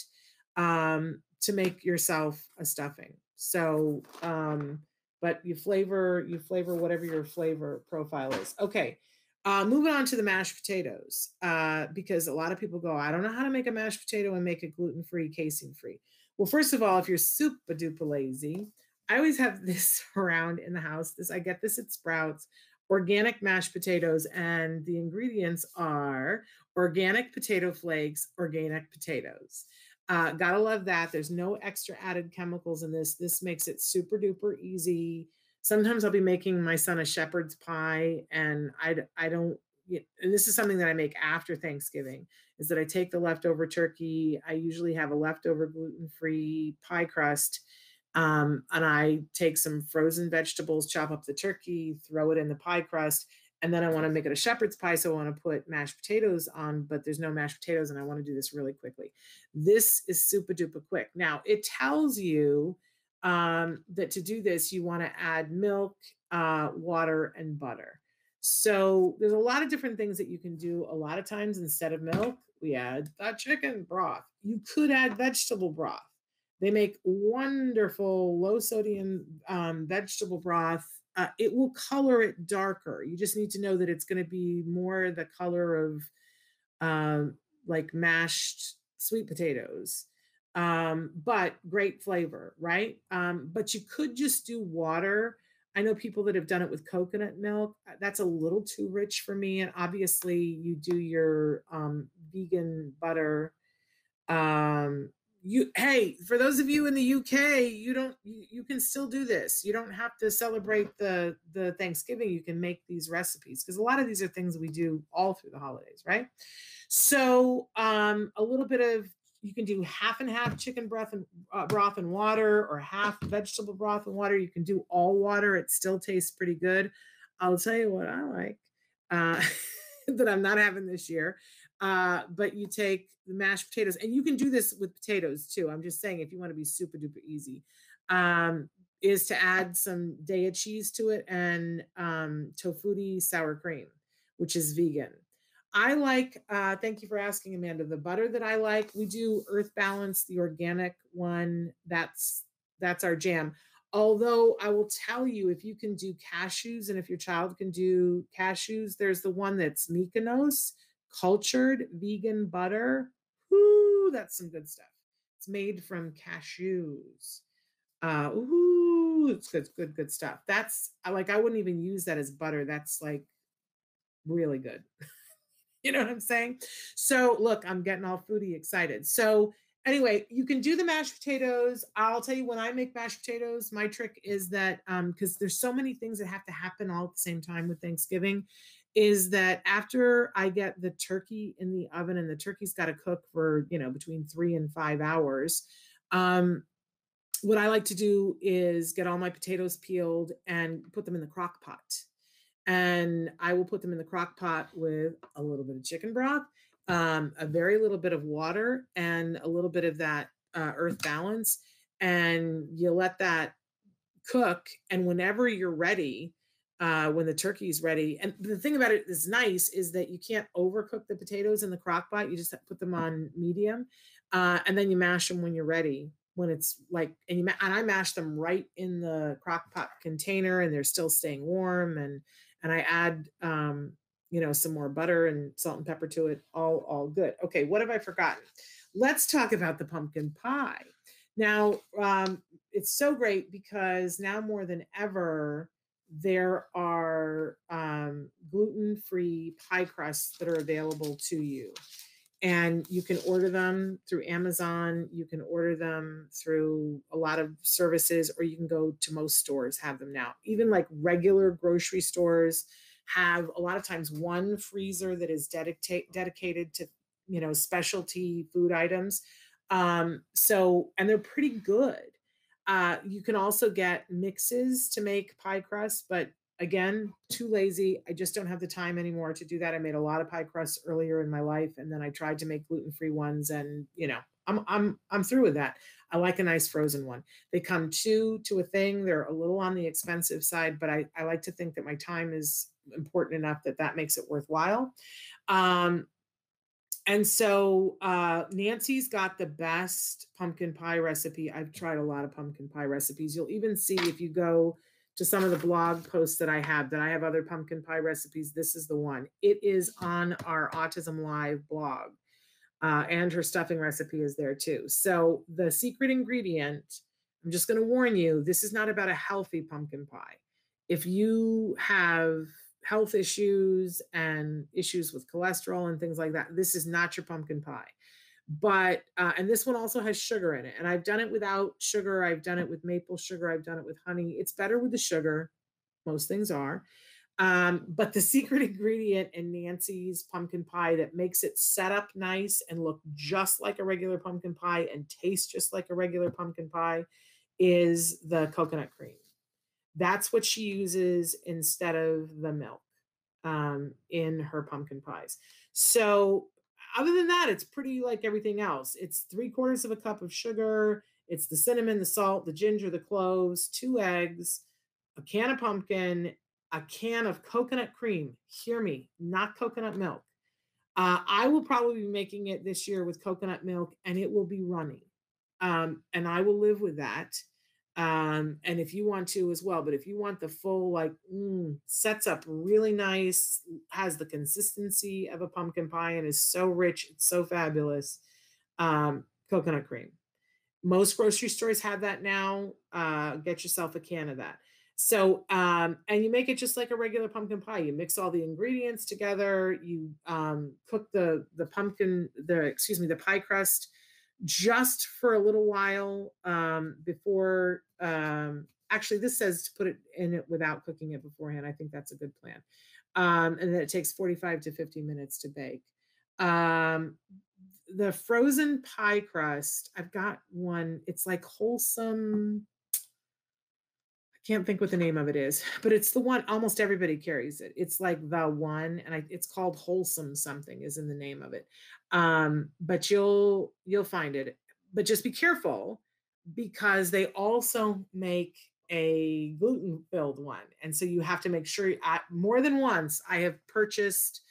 um, to make yourself a stuffing. So, um, but you flavor, you flavor whatever your flavor profile is. Okay. Uh, moving on to the mashed potatoes, uh, because a lot of people go, I don't know how to make a mashed potato and make it gluten free, casein free. Well, first of all, if you're super duper lazy, I always have (laughs) this around in the house. This I get this at Sprouts organic mashed potatoes, and the ingredients are organic potato flakes, organic potatoes. Uh, gotta love that. There's no extra added chemicals in this. This makes it super duper easy. Sometimes I'll be making my son a shepherd's pie, and I I don't. And this is something that I make after Thanksgiving. Is that I take the leftover turkey. I usually have a leftover gluten free pie crust um, and I take some frozen vegetables, chop up the turkey, throw it in the pie crust, and then I want to make it a shepherd's pie. So I want to put mashed potatoes on, but there's no mashed potatoes, and I want to do this really quickly. This is super duper quick. Now it tells you um, that to do this, you want to add milk, uh, water, and butter. So there's a lot of different things that you can do. A lot of times instead of milk, we add chicken broth. You could add vegetable broth. They make wonderful low sodium um, vegetable broth. Uh, it will color it darker. You just need to know that it's going to be more the color of uh, like mashed sweet potatoes, um, but great flavor, right? Um, but you could just do water. I know people that have done it with coconut milk. Uh, that's a little too rich for me. And obviously, you do your um, vegan butter um, you hey for those of you in the uk you don't you, you, can still do this. You don't have to celebrate the the thanksgiving. You can make these recipes because a lot of these are things we do all through the holidays right? So um a little bit of you can do half and half chicken broth and uh, broth and water or half vegetable broth and water. You can do all water. It still tastes pretty good. I'll tell you what i like uh (laughs) that i'm not having this year uh, but you take the mashed potatoes, and you can do this with potatoes too. I'm just saying, if you want to be super duper easy, um, is to add some Daiya cheese to it and um, tofutti sour cream, which is vegan. I like, uh, thank you for asking, Amanda. The butter that I like, we do Earth Balance, the organic one. That's that's our jam. Although I will tell you, if you can do cashews and if your child can do cashews, there's the one that's Miyoko's cultured vegan butter. Ooh, that's some good stuff. It's made from cashews. Uh, ooh, it's good, good, good stuff. That's like I wouldn't even use that as butter. That's like really good. (laughs) you know what I'm saying? So look, I'm getting all foodie excited. So anyway, you can do the mashed potatoes. I'll tell you when I make mashed potatoes, my trick is that um because there's so many things that have to happen all at the same time with Thanksgiving, is that after I get the turkey in the oven and the turkey's got to cook for you know between three and five hours. Um, what I like to do is get all my potatoes peeled and put them in the crock pot. And I will put them in the crock pot with a little bit of chicken broth um, a very little bit of water and a little bit of that uh, earth balance. And you let that cook. And whenever you're ready, uh, when the turkey is ready, and the thing about it is nice is that you can't overcook the potatoes in the crock pot. You just put them on medium. Uh, and then you mash them when you're ready when it's like and you and I mash them right in the crock pot container and they're still staying warm and and I add um you know, some more butter and salt and pepper to it. All, all good. Okay, what have I forgotten? Let's talk about the pumpkin pie. Now, um, it's so great because now more than ever, there are um, gluten free pie crusts that are available to you. And you can order them through Amazon. You can order them through a lot of services, or you can go to most stores, have them now. Even like regular grocery stores, have a lot of times one freezer that is dedicated dedicated to you know specialty food items um so and they're pretty good uh you can also get mixes to make pie crust but again too lazy. I just don't have the time anymore to do that. I made a lot of pie crusts earlier in my life and then i tried to make gluten-free ones and you know i'm i'm i'm through with that. I like a nice frozen one. They come two to a thing. They're a little on the expensive side but i i like to think that my time is important enough that that makes it worthwhile. Um, and so uh, Nancy's got the best pumpkin pie recipe. I've tried a lot of pumpkin pie recipes. You'll even see if you go to some of the blog posts that I have that I have other pumpkin pie recipes. This is the one. It is on our Autism Live blog. Uh, and her stuffing recipe is there too. So the secret ingredient, I'm just going to warn you, this is not about a healthy pumpkin pie. If you have health issues and issues with cholesterol and things like that, this is not your pumpkin pie. But, uh, and this one also has sugar in it. And I've done it without sugar. I've done it with maple sugar. I've done it with honey. It's better with the sugar. Most things are. Um, but the (laughs) secret ingredient in Nancy's pumpkin pie that makes it set up nice and look just like a regular pumpkin pie and taste just like a regular pumpkin pie is the coconut cream. That's what she uses instead of the milk um, in her pumpkin pies. So, other than that, it's pretty like everything else. It's three quarters of a cup of sugar, it's the cinnamon, the salt, the ginger, the cloves, two eggs, a can of pumpkin, a can of coconut cream. Hear me, not coconut milk. Uh, I will probably be making it this year with coconut milk and it will be runny. Um, and I will live with that um and if you want to as well but if you want the full like mm, sets up really nice has the consistency of a pumpkin pie and is so rich it's so fabulous um coconut cream. Most grocery stores have that now uh get yourself a can of that. So um and you make it just like a regular pumpkin pie you mix all the ingredients together you um cook the the pumpkin the excuse me the pie crust just for a little while um, before. Um, actually, this says to put it in it without cooking it beforehand. I think that's a good plan. Um, and then it takes 45 to 50 minutes to bake. Um, the frozen pie crust, I've got one. It's like wholesome can't think what the name of it is, but it's the one almost everybody carries it. It's like the one, and I, it's called Wholesome something is in the name of it. Um, but you'll you'll find it. But just be careful because they also make a gluten filled one, and so you have to make sure. I, more than once, I have purchased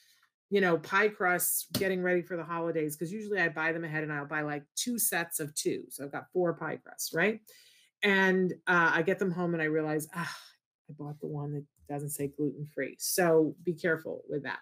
you know, pie crusts getting ready for the holidays because usually I buy them ahead and I'll buy like two sets of two. So I've got four pie crusts, right? And uh, I get them home and I realize, ah, I bought the one that doesn't say gluten free. So be careful with that.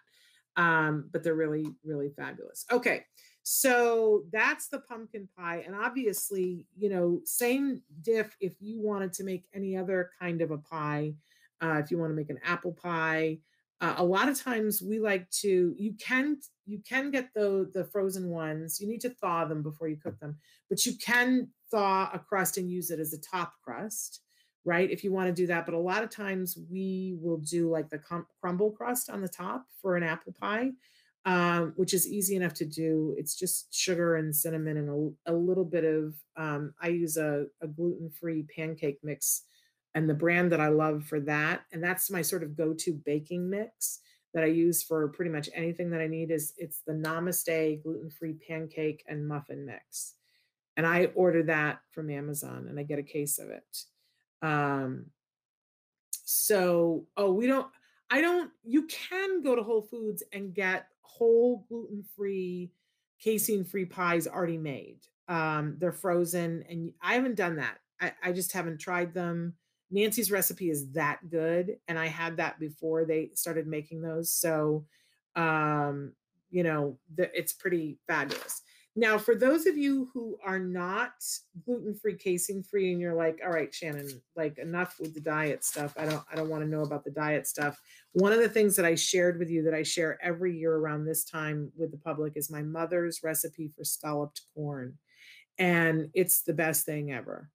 Um, but they're really, really fabulous. Okay, so that's the pumpkin pie. And obviously, you know, same diff if you wanted to make any other kind of a pie, uh, if you want to make an apple pie, uh, a lot of times we like to you can you can get the the frozen ones you need to thaw them before you cook them but you can thaw a crust and use it as a top crust right if you want to do that but a lot of times we will do like the crumble crust on the top for an apple pie um, which is easy enough to do it's just sugar and cinnamon and a, a little bit of um, i use a, a gluten-free pancake mix and the brand that I love for that, and that's my sort of go-to baking mix that I use for pretty much anything that I need is it's the Namaste gluten-free pancake and muffin mix. And I order that from Amazon and I get a case of it. Um so oh we don't I don't you can go to Whole Foods and get whole gluten-free casein-free pies already made. Um they're frozen and I haven't done that. I, I just haven't tried them. Nancy's recipe is that good. And I had that before they started making those. So, um, you know, the, it's pretty fabulous. Now, for those of you who are not gluten free, casein free, and you're like, all right, Shannon, like enough with the diet stuff. I don't, I don't want to know about the diet stuff. One of the things that I shared with you that I share every year around this time with the public is my mother's recipe for scalloped corn, and it's the best thing ever.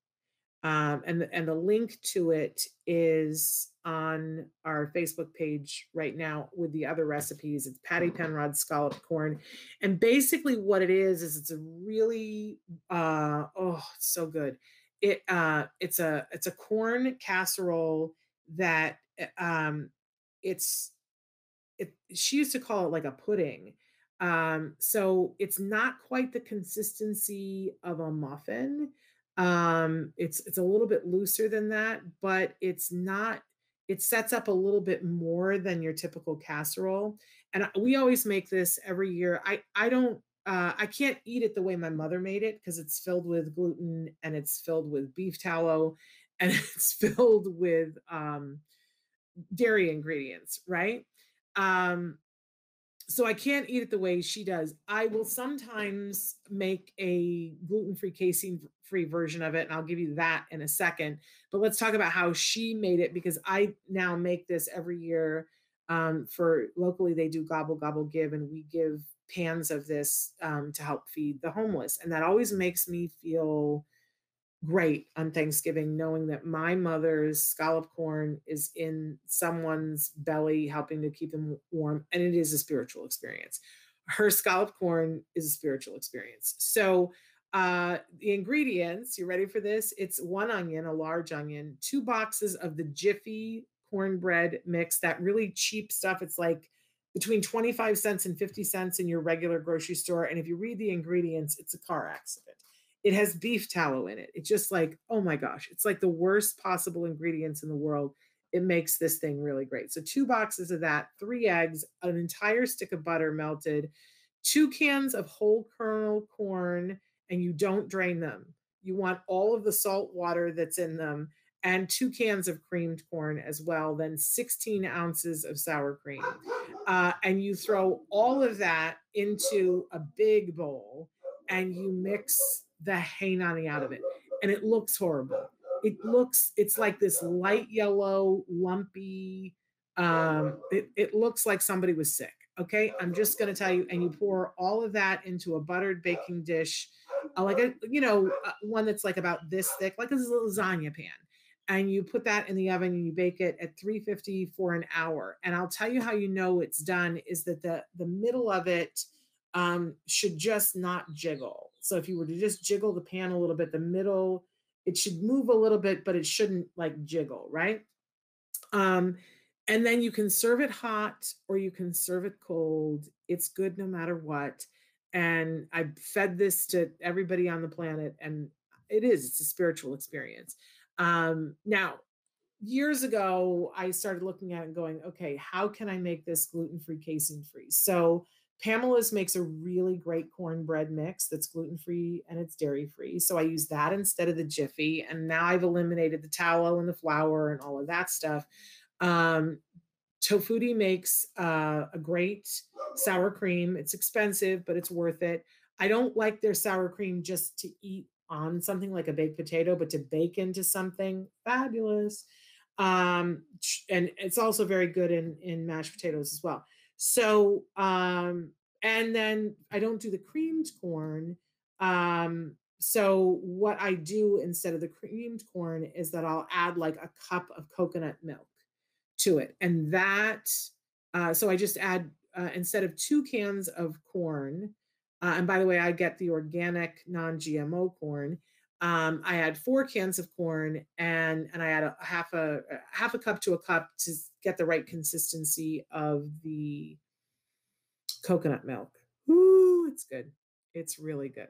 Um, and, the, and the link to it is on our Facebook page right now with the other recipes. It's Patty Penrod scalloped corn. And basically what it is, is it's a really, uh, oh, it's so good. It, uh, it's a, it's a corn casserole that, eh, um, it's, it, she used to call it like a pudding. Um, so it's not quite the consistency of a muffin, um, it's it's a little bit looser than that, but it's not. It sets up a little bit more than your typical casserole. And we always make this every year. I I don't uh, I can't eat it the way my mother made it because it's filled with gluten and it's filled with beef tallow (laughs) and it's filled with um, dairy ingredients, right? Um, so I can't eat it the way she does. I will sometimes make a gluten-free casein free version of it and I'll give you that in a second. But let's talk about how she made it because I now make this every year um, for locally they do gobble gobble give and we give pans of this um, to help feed the homeless and that always makes me feel great on Thanksgiving, knowing that my mother's scallop corn is in someone's belly, helping to keep them warm. And it is a spiritual experience. Her scallop corn is a spiritual experience. So, uh, the ingredients, you ready for this? It's one onion, a large onion, two boxes of the Jiffy cornbread mix, that really cheap stuff. It's like between 25 cents and 50 cents in your regular grocery store. And if you read the ingredients, it's a car accident it has beef tallow in it. It's just like, oh my gosh, it's like the worst possible ingredients in the world. It makes this thing really great. So, two boxes of that, three eggs, an entire stick of butter melted, two cans of whole kernel corn, and you don't drain them. You want all of the salt water that's in them, and two cans of creamed corn as well, then 16 ounces of sour cream. Uh, and you throw all of that into a big bowl and you mix the hanani out of it. And it looks horrible. It looks, it's like this light yellow, lumpy, um, it, it looks like somebody was sick. Okay. I'm just going to tell you, and you pour all of that into a buttered baking dish, uh, like a, you know, uh, one that's like about this thick, like a lasagna pan. And you put that in the oven and you bake it at 350 for an hour. And I'll tell you how you know it's done is that the, the middle of it um, should just not jiggle. So if you were to just jiggle the pan a little bit, the middle, it should move a little bit, but it shouldn't like jiggle, right? Um, and then you can serve it hot or you can serve it cold. It's good no matter what. And I fed this to everybody on the planet, and it is, it's a spiritual experience. Um, now, years ago, I started looking at and going, okay, how can I make this gluten free, casein free? So Pamela's makes a really great cornbread mix that's gluten free and it's dairy free. So I use that instead of the Jiffy. And now I've eliminated the tallow and the flour and all of that stuff. Um, Tofutti makes uh, a great sour cream. It's expensive, but it's worth it. I don't like their sour cream just to eat on something like a baked potato, but to bake into something fabulous. Um, and it's also very good in in mashed potatoes as well. So, um, and then I don't do the creamed corn. Um, so what I do instead of the creamed corn is that I'll add like a cup of coconut milk to it, and that. Uh, so I just add uh, instead of two cans of corn, uh, and by the way, I get the organic non-GMO corn. Um, I add four cans of corn and and I add a half a, a half a cup to a cup to get the right consistency of the coconut milk. Ooh, it's good. It's really good.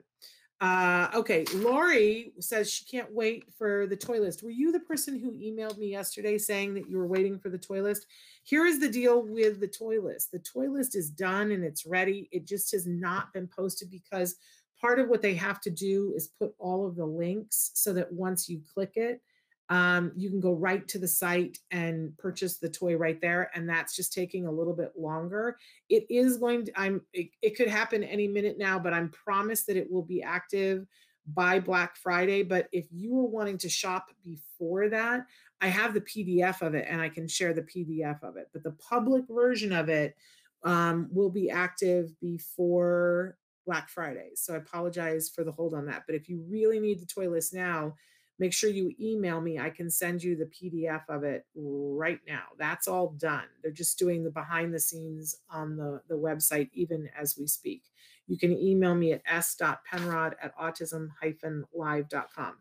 Uh, okay, Lori says she can't wait for the toy list. Were you the person who emailed me yesterday saying that you were waiting for the toy list? Here is the deal with the toy list. The toy list is done and it's ready. It just has not been posted because part of what they have to do is put all of the links so that once you click it, um, you can go right to the site and purchase the toy right there and that's just taking a little bit longer. It is going to i'm it, it could happen any minute now but i'm promised that it will be active by black friday but if you are wanting to shop before that i have the pdf of it and i can share the pdf of it but the public version of it um, will be active before black friday so i apologize for the hold on that but if you really need the toy list now make sure you email me. I can send you the PDF of it right now. That's all done. They're just doing the behind the scenes on the, the website, even as we speak. You can email me at s.penrod at autism-live.com.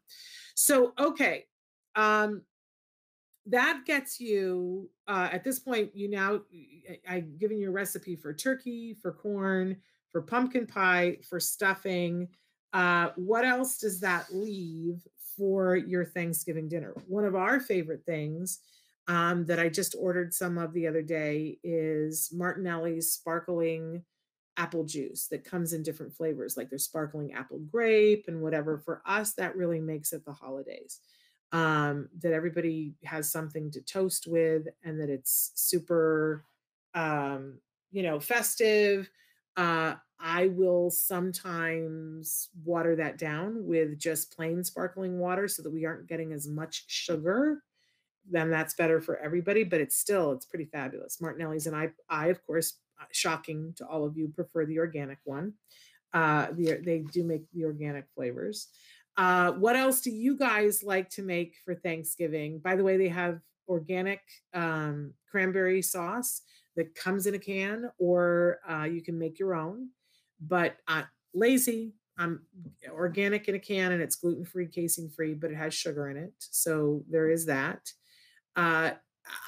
So, okay. Um, that gets you uh, at this point you now i've given you a recipe for turkey for corn for pumpkin pie for stuffing uh, what else does that leave for your Thanksgiving dinner. One of our favorite things um, that I just ordered some of the other day is Martinelli's sparkling apple juice that comes in different flavors, like there's sparkling apple grape and whatever. For us, that really makes it the holidays. Um, that everybody has something to toast with and that it's super, um, you know, festive. Uh, I will sometimes water that down with just plain sparkling water so that we aren't getting as much sugar. Then that's better for everybody, but it's still it's pretty fabulous. Martinelli's and I, I of course, uh, shocking to all of you, prefer the organic one. Uh, the, they do make the organic flavors. Uh, what else do you guys like to make for Thanksgiving? By the way, they have organic um, cranberry sauce that comes in a can, or uh, you can make your own but uh, lazy. I'm organic in a can and it's gluten free, casein free, but it has sugar in it. So there is that. Uh,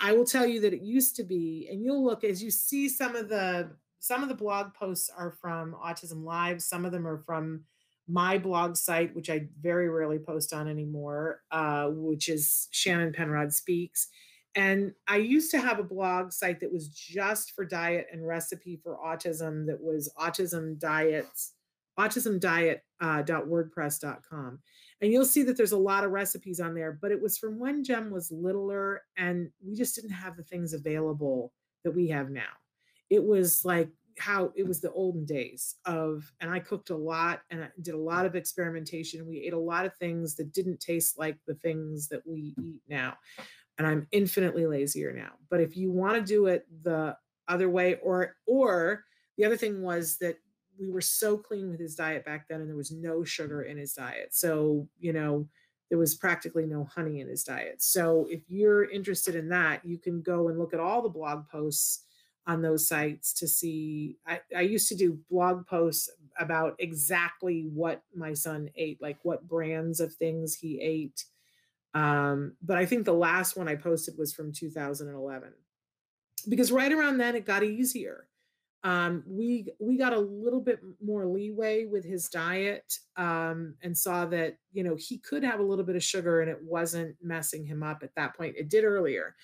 I will tell you that it used to be, and you'll look as you see some of the some of the blog posts are from Autism Live. Some of them are from my blog site, which I very rarely post on anymore, uh, which is Shannon Penrod Speaks. And I used to have a blog site that was just for diet and recipe for autism that was autism diets, autismdiet.wordpress.com. Uh, and you'll see that there's a lot of recipes on there, but it was from when Jem was littler and we just didn't have the things available that we have now. It was like how it was the olden days of, and I cooked a lot and I did a lot of experimentation. We ate a lot of things that didn't taste like the things that we eat now and I'm infinitely lazier now. But if you want to do it the other way, or or the other thing was that we were so clean with his diet back then, and there was no sugar in his diet. So you know there was practically no honey in his diet. So if you're interested in that, you can go and look at all the blog posts on those sites to see. I, I used to do blog posts about exactly what my son ate, like what brands of things he ate um, but I think the last one I posted was from 2011 because right around then it got easier. Um, we we got a little bit more leeway with his diet um, and saw that you know he could have a little bit of sugar and it wasn't messing him up at that point. It did earlier,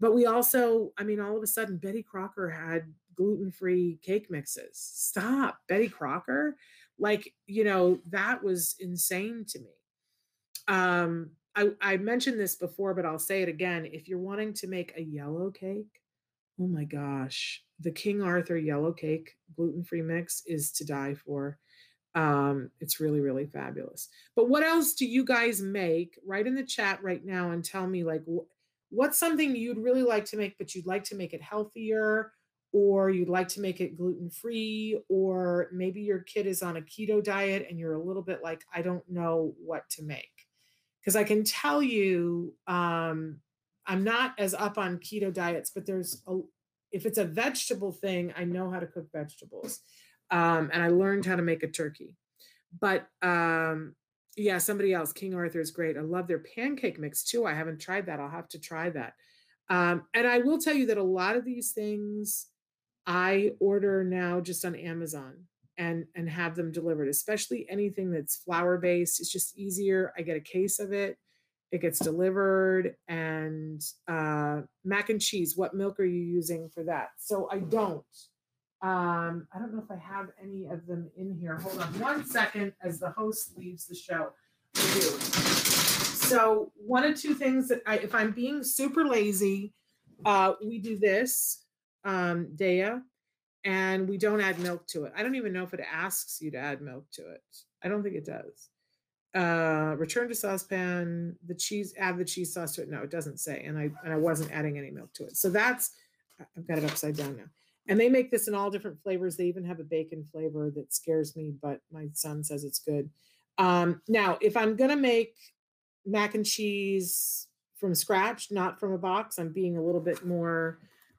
but we also, I mean, all of a sudden Betty Crocker had gluten-free cake mixes. Stop, Betty Crocker! Like you know that was insane to me. Um, I, I mentioned this before, but I'll say it again. If you're wanting to make a yellow cake, oh my gosh, the King Arthur yellow cake gluten free mix is to die for. Um, it's really, really fabulous. But what else do you guys make? Write in the chat right now and tell me, like, wh- what's something you'd really like to make, but you'd like to make it healthier, or you'd like to make it gluten free, or maybe your kid is on a keto diet and you're a little bit like, I don't know what to make. Because I can tell you, um, I'm not as up on keto diets, but there's a, if it's a vegetable thing, I know how to cook vegetables. Um, and I learned how to make a turkey. But um, yeah, somebody else, King Arthur is great. I love their pancake mix too. I haven't tried that. I'll have to try that. Um, and I will tell you that a lot of these things I order now just on Amazon and and have them delivered, especially anything that's flour based. It's just easier. I get a case of it it gets delivered and uh, mac and cheese what milk are you using for that so i don't um, i don't know if i have any of them in here hold on one second as the host leaves the show so one of two things that I, if i'm being super lazy uh, we do this um, Daiya and we don't add milk to it. I don't even know if it asks you to add milk to it. I don't think it does. Uh return to saucepan the cheese add the cheese sauce to it. No it doesn't say and i and i wasn't adding any milk to it. So that's i've got it upside down now. And they make this in all different flavors. They even have a bacon flavor that scares me but my son says it's good. Um now if i'm gonna make mac and cheese from scratch not from a box i'm being a little bit more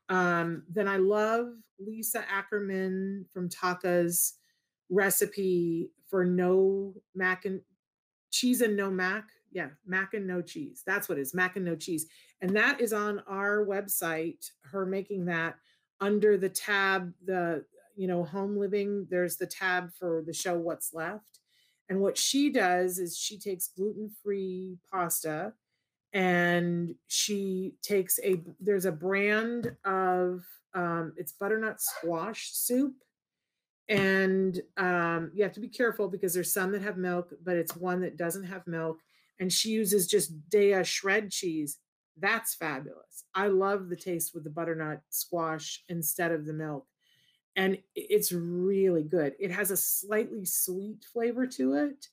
um then i love lisa ackerman from TACA's recipe for no mac and cheese and no mac. Yeah, mac and no cheese. That's what it is mac and no cheese. And that is on our website, her making that under the tab, the, you know, home living. There's the tab for the show What's Left. And what she does is she takes gluten free pasta and she takes a, there's a brand of, um, it's butternut squash soup and um, you have to be careful because there's some that have milk, but it's one that doesn't have milk. And she uses just Daiya shred cheese. That's fabulous. I love the taste with the butternut squash instead of the milk. And it's really good. It has a slightly sweet flavor to it.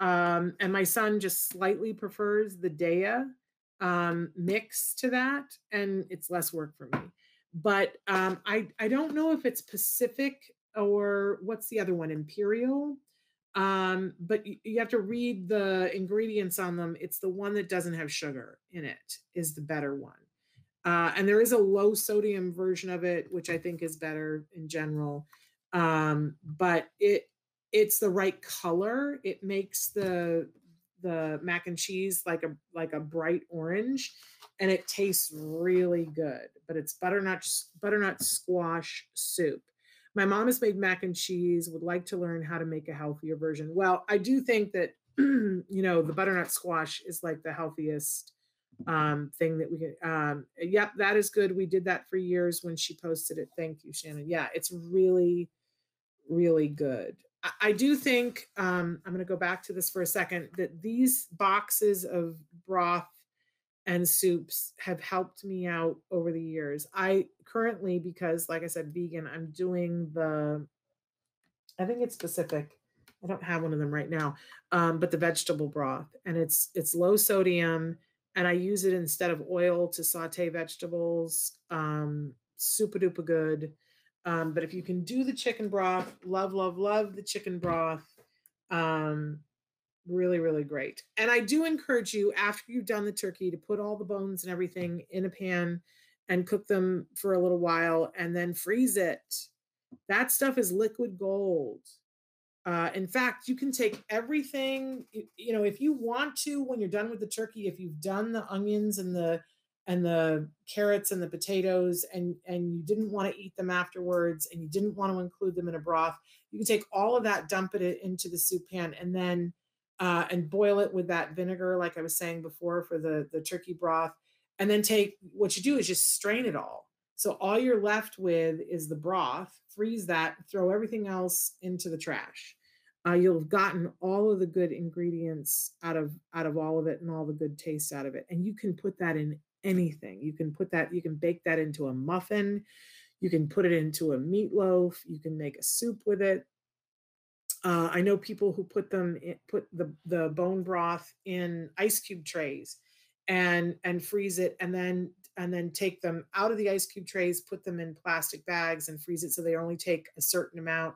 Um, and my son just slightly prefers the Daiya um, mix to that, and it's less work for me. But um, I I don't know if it's Pacific or what's the other one? Imperial. Um, but you, you have to read the ingredients on them. It's the one that doesn't have sugar in it is the better one. Uh, and there is a low sodium version of it, which I think is better in general. Um, but it it's the right color. It makes the the mac and cheese like a like a bright orange, and it tastes really good. But it's butternut butternut squash soup. My mom has made mac and cheese would like to learn how to make a healthier version. Well i do think that (clears throat) you know the butternut squash is like the healthiest um thing that we can um yep that is good. We did that for years when she posted it. Thank you shannon. Yeah it's really really good i, do think um i'm going to go back to this for a second that these boxes of broth and soups have helped me out over the years. I currently, because like I said, vegan, I'm doing the, I think it's specific. I don't have one of them right now, um, but the vegetable broth, and it's it's low sodium, and I use it instead of oil to saute vegetables. Um, super duper good. Um, but if you can do the chicken broth, love, love, love the chicken broth. Um, really really great and i do encourage you after you've done the turkey to put all the bones and everything in a pan and cook them for a little while and then freeze it that stuff is liquid gold uh, in fact you can take everything you know if you want to when you're done with the turkey if you've done the onions and the and the carrots and the potatoes and and you didn't want to eat them afterwards and you didn't want to include them in a broth you can take all of that dump it into the soup pan and then uh, and boil it with that vinegar, like I was saying before, for the the turkey broth. And then take what you do is just strain it all. So all you're left with is the broth. Freeze that. Throw everything else into the trash. Uh, you'll have gotten all of the good ingredients out of out of all of it and all the good taste out of it. And you can put that in anything. You can put that. You can bake that into a muffin. You can put it into a meatloaf. You can make a soup with it. Uh, I know people who put them in, put the the bone broth in ice cube trays and and freeze it and then and then take them out of the ice cube trays, put them in plastic bags and freeze it so they only take a certain amount.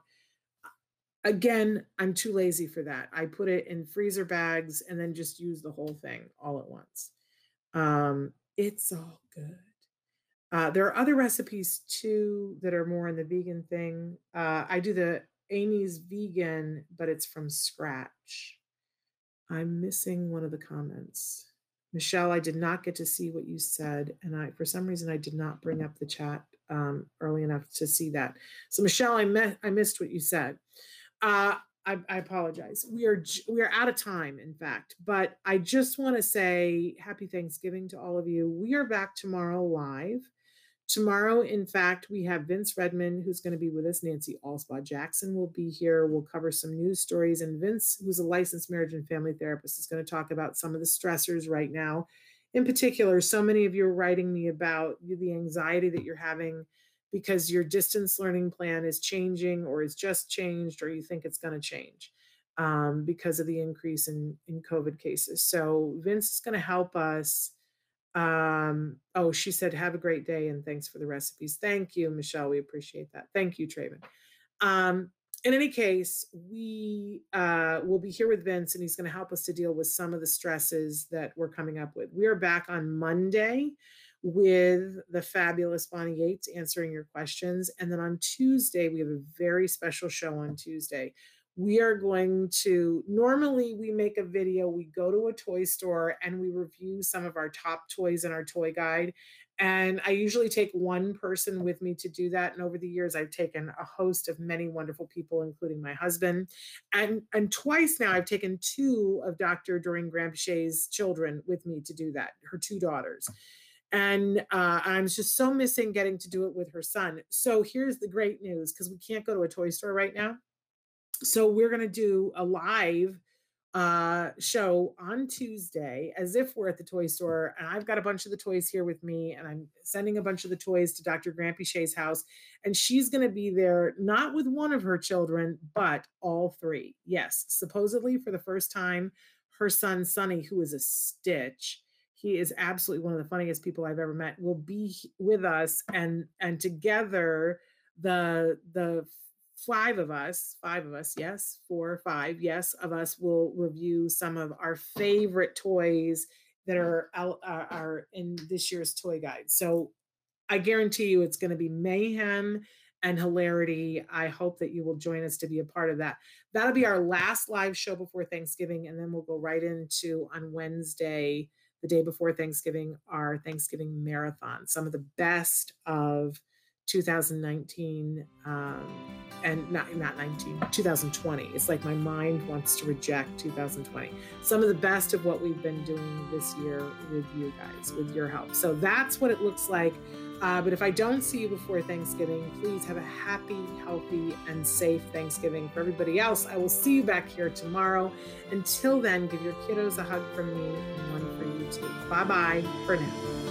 Again, I'm too lazy for that. I put it in freezer bags and then just use the whole thing all at once. Um, it's all good. Uh, there are other recipes too that are more in the vegan thing. Uh, I do the Amy's vegan, but it's from scratch. I'm missing one of the comments. Michelle, I did not get to see what you said, and I, for some reason, I did not bring up the chat um, early enough to see that. So, Michelle, I met, I missed what you said. Uh, I, I, apologize. We are we are out of time, in fact. But I just want to say happy Thanksgiving to all of you. We are back tomorrow live. Tomorrow, in fact, we have Vince Redmond, who's going to be with us. Nancy Alspaugh Jackson will be here. We'll cover some news stories. And Vince, who's a licensed marriage and family therapist, is going to talk about some of the stressors right now. In particular, so many of you are writing me about the anxiety that you're having because your distance learning plan is changing or is just changed or you think it's going to change um, because of the increase in, in COVID cases. So, Vince is going to help us um, oh, she said, have a great day and thanks for the recipes. Thank you, Michelle. We appreciate that. Thank you, Traven. Um, in any case, we uh, will be here with Vince and he's going to help us to deal with some of the stresses that we're coming up with. We are back on Monday with the fabulous Bonnie Yates answering your questions. And then on Tuesday, we have a very special show on Tuesday. We are going to normally we make a video we go to a toy store and we review some of our top toys in our toy guide. And i usually take one person with me to do that. And over the years i've taken a host of many wonderful people including my husband. And and twice now i've taken two of dr doreen granpeesheh's children with me to do that her two daughters and uh, I'm just so missing getting to do it with her son. So here's the great news because we can't go to a toy store right now so we're going to do a live uh, show on Tuesday as if we're at the toy store. And I've got a bunch of the toys here with me, and I'm sending a bunch of the toys to Dr. Granpeesheh's house. And she's going to be there, not with one of her children, but all three. Yes, supposedly for the first time, her son, Sonny, who is a stitch. He is absolutely one of the funniest people I've ever met. Will be with us, and and together, the the five of us, five of us, yes, four or five, yes, of us will review some of our favorite toys that are out, uh, are in this year's toy guide. So I guarantee you it's going to be mayhem and hilarity. I hope that you will join us to be a part of that. That'll be our last live show before Thanksgiving, and then we'll go right into on Wednesday, the day before Thanksgiving, our Thanksgiving marathon. Some of the best of 2019 um, and not not 19 2020 it's like my mind wants to reject 2020 some of the best of what we've been doing this year with you guys with your help. So that's what it looks like uh, but if i don't see you before thanksgiving please have a happy healthy and safe thanksgiving. For everybody else i will see you back here tomorrow. Until then give your kiddos a hug from me and one for you too. Bye bye for now